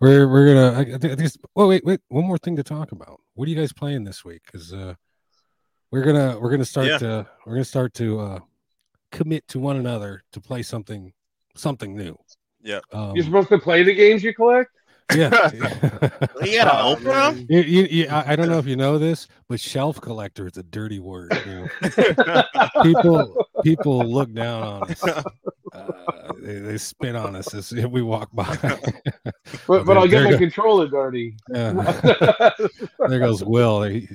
we're we're gonna. I, I think. I think it's, oh wait, wait. One more thing to talk about. What are you guys playing this week? Because uh, we're gonna we're gonna start Yeah. to we're gonna start to uh, commit to one another to play something something new. Yeah. Um, You're supposed to play the games you collect. Yeah. You gotta Oh, open them. man. You, you, you, I I don't know if you know this, but shelf collector is a dirty word. You know? people people look down on us. Uh, they, they spit on us as if we walk by. But, but I'll get There my you go. controller dirty. Yeah. there goes Will. He-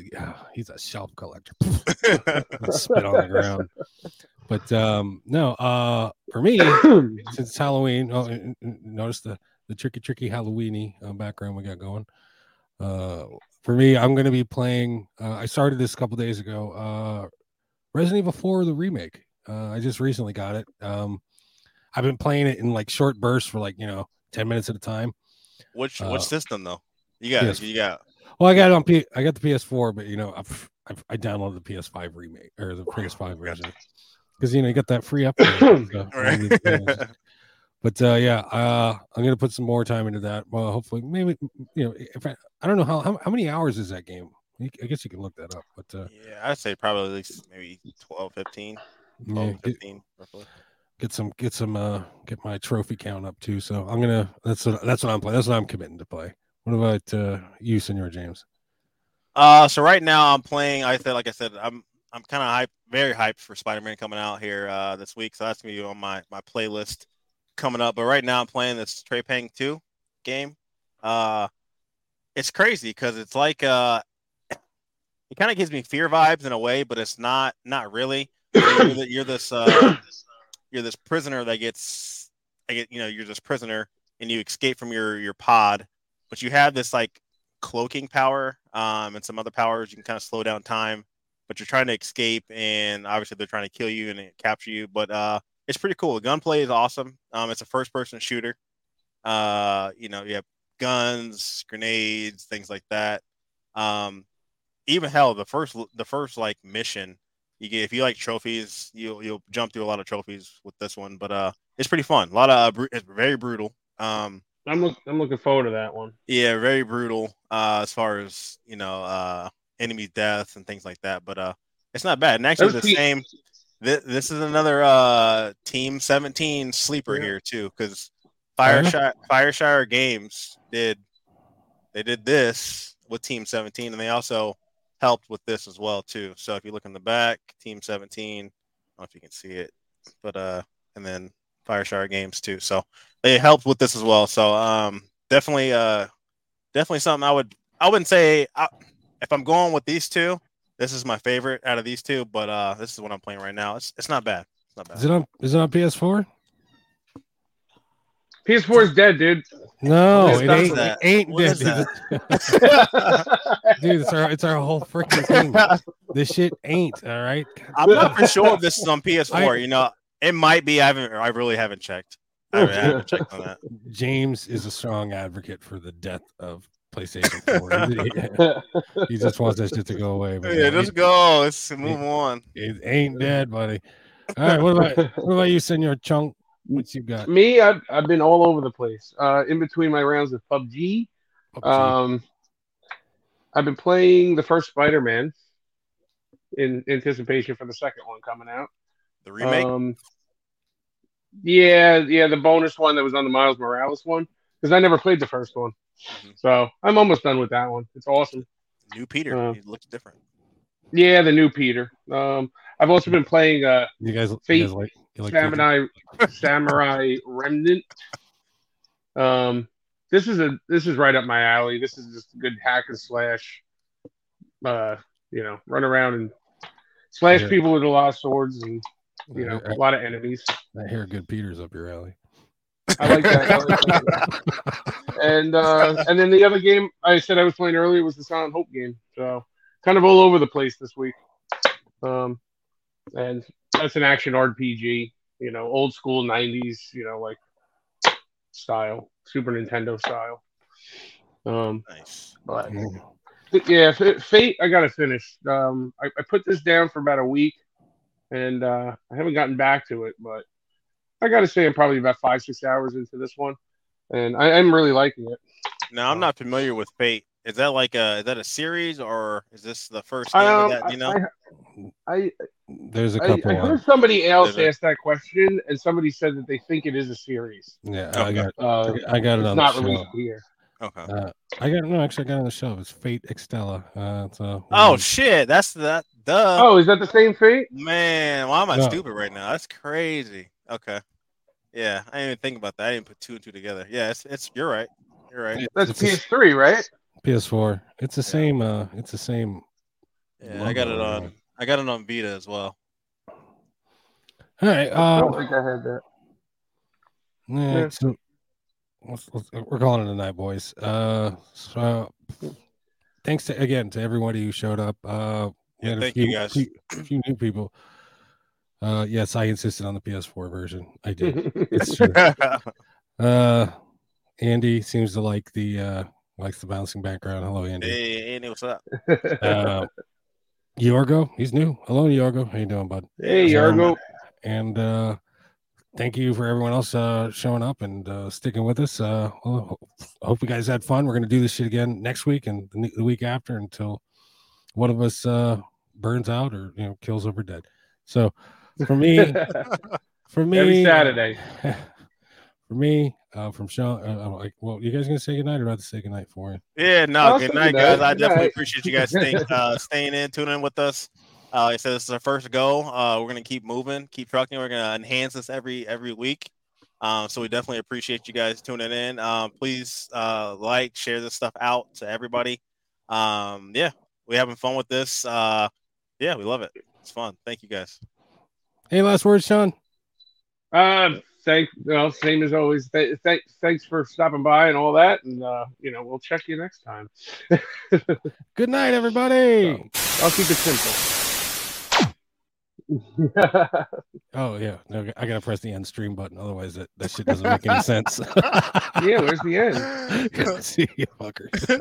he's a shelf collector. spit on the ground. But um, no, uh, for me, since it's Halloween, oh, and- and notice the the tricky tricky Halloweeny uh, background we got going. Uh, for me, I'm going to be playing. Uh, I started this a couple days ago. Uh, Resident Evil 4, the remake. Uh, I just recently got it. Um, I've been playing it in like short bursts for like you know ten minutes at a time. which Uh, which system though? You got yes. you got Well, I got it on P. I got the PS4, but you know, I've, I've I downloaded the PS5 remake or the PS5 version because you know you got that free upgrade. so, games. But uh, yeah, uh, I'm gonna put some more time into that. Well, hopefully, maybe you know, if I, I don't know how, how how many hours is that game. I guess you can look that up. But uh, yeah, I'd say probably at least maybe 12, 15, 12, yeah, get, 15 roughly. get some get some uh get my trophy count up too. So I'm gonna that's what that's what I'm playing. That's what I'm committing to play. What about uh, you, Senor James? Uh, so right now I'm playing. I said, like I said, I'm I'm kind of hyped, very hyped for Spider-Man coming out here uh, this week. So that's gonna be on my my playlist coming up. But right now I'm playing this Trepang2 game. Uh, it's crazy because it's like uh, it kind of gives me F.E.A.R. vibes in a way, but it's not not really. you're, you're this uh, you're this prisoner that gets I get you know you're this prisoner and you escape from your your pod, but you have this like cloaking power um, and some other powers. You can kind of slow down time, but you're trying to escape, and obviously they're trying to kill you and capture you. But uh, it's pretty cool. The gunplay is awesome. Um, it's a first-person shooter. Uh, you know, you have guns, grenades, things like that. Um, even hell, the first the first like mission you get if you like trophies, you'll you'll jump through a lot of trophies with this one. But uh, it's pretty fun. A lot of uh, bru- it's very brutal. Um, I'm look, I'm looking forward to that one. yeah, very brutal uh, as far as you know, uh, enemy deaths and things like that. But uh, it's not bad. And actually, the same. Th- this is another uh, Team 17 sleeper Yeah. here too, because? Fireshine Fireshine Games did they did this with Team 17, and they also helped with this as well too. So if you look in the back, Team 17, I don't know if you can see it, but uh, and then Fireshine Games too. So they helped with this as well. So um, definitely uh, definitely something I would I wouldn't say I, if I'm going with these two, This is my favorite out of these two, but uh, this is what I'm playing right now. It's it's not bad. It's not bad. Is it on? Is it on PS4? PS4 is dead, dude. No, it ain't. It ain't what dead, dude. dude. It's our it's our whole freaking thing. This shit ain't all right. I'm not for sure if this is on PS4. you know, it might be. I haven't. I really haven't checked. I haven't, I haven't checked on that. James is a strong advocate for the death of PlayStation 4. he just wants that shit to go away. But Yeah, no, let's go. Let's move on. it, it ain't dead, buddy. All right, what about what about you, Senor Chunk? What you got? Me, I've, I've been all over the place. Uh, in between my rounds of PUBG, PUBG. um, I've been playing the first Spider-Man in anticipation for the second one coming out. The remake. Um, yeah, yeah, the bonus one that was on the Miles Morales one because I never played the first one, Mhm. so I'm almost done with that one. It's awesome. New Peter. uh, he looks different. Yeah, the new Peter. Um, I've also been playing uh, you guys, you Fate guys like, you like Samurai Samurai Remnant. Um, this is a this is right up my alley. This is just a good hack and slash. Uh, you know, run around and slash Yeah. people with a lot of swords and you know I, a lot of enemies. I hear good Peter's up your alley. I like that. I like that. and uh, and then the other game I said I was playing earlier was the Silent Hope game. So kind of all over the place this week. Um, and that's an action RPG. You know, old school '90s. You know, like style, Super Nintendo style. Um, Nice. but yeah, Fate I gotta finish. Um, I, I put this down for about a week, and uh, I haven't gotten back to it, but I gotta say I'm probably about five six hours into this one, and I, I'm really liking it. Now I'm not familiar with Fate. Is that like a is that a series or is this the first game Um, that? You know, I, I, There's a I, couple. I on- heard somebody else Is ask that question, and somebody said that they think it is a series. yeah, I got, Uh, I got it it's on not the show. released here. okay. Uh, I got no, actually, I got it on the show. It's Fate Extella. Uh, so oh shit, that's that. Duh. Oh, is that the same Fate? Man, why am I No. stupid right now? That's crazy. Okay. Yeah, I didn't even think about that. I didn't put two and two together. Yeah, it's, it's you're right. You're right. That's It's PS3, right? PS4. It's the same. Uh, it's the same. Yeah, I got it on. right? I got it on Vita as well. All right. I Uh, don't think I had that. yeah, Yeah. so let's, let's, we're calling it a night, boys. Uh, so thanks to again to everybody who showed up. Uh, Yeah, had a thank few, you guys. few, few new people. Uh, yes, I insisted on the PS4 version. I did. it's true. Uh, Andy seems to like the uh likes the bouncing background. Hello, Andy. hey, Andy, what's up? Uh, Yorgo, he's new. Hello, Yorgo. How you doing, bud? hey, Um, Yargo. And uh, thank you for everyone else uh, showing up and uh, sticking with us. Uh, well, I hope you guys had fun. We're gonna do this shit again next week and the, the week after until one of us uh, burns out or you know kills over dead. So for me, for me, Every Saturday. for me, uh, from Sean, uh, I'm like, well, you guys gonna say goodnight or do I have to say goodnight for you? Yeah, no, I'll good night, guys. night. I definitely night. appreciate you guys staying uh, staying in, tuning in with us. Uh, like I said this is our first go. Uh, we're gonna keep moving, keep trucking. We're gonna enhance this every every week. Um, so we definitely appreciate you guys tuning in. Um, please uh, like, share this stuff out to everybody. Um, yeah, we're having fun with this. Uh, yeah, we love it. It's fun. Thank you guys. Hey, last words, Sean. Um, thank well, same as always. Th- th- thanks for stopping by and all that, and uh, you know we'll check you next time. Good night, everybody. I'll keep it simple. Oh yeah, no, I gotta press the end stream button. Otherwise, that, that shit doesn't make any sense. yeah, where's the end? See you fuckers.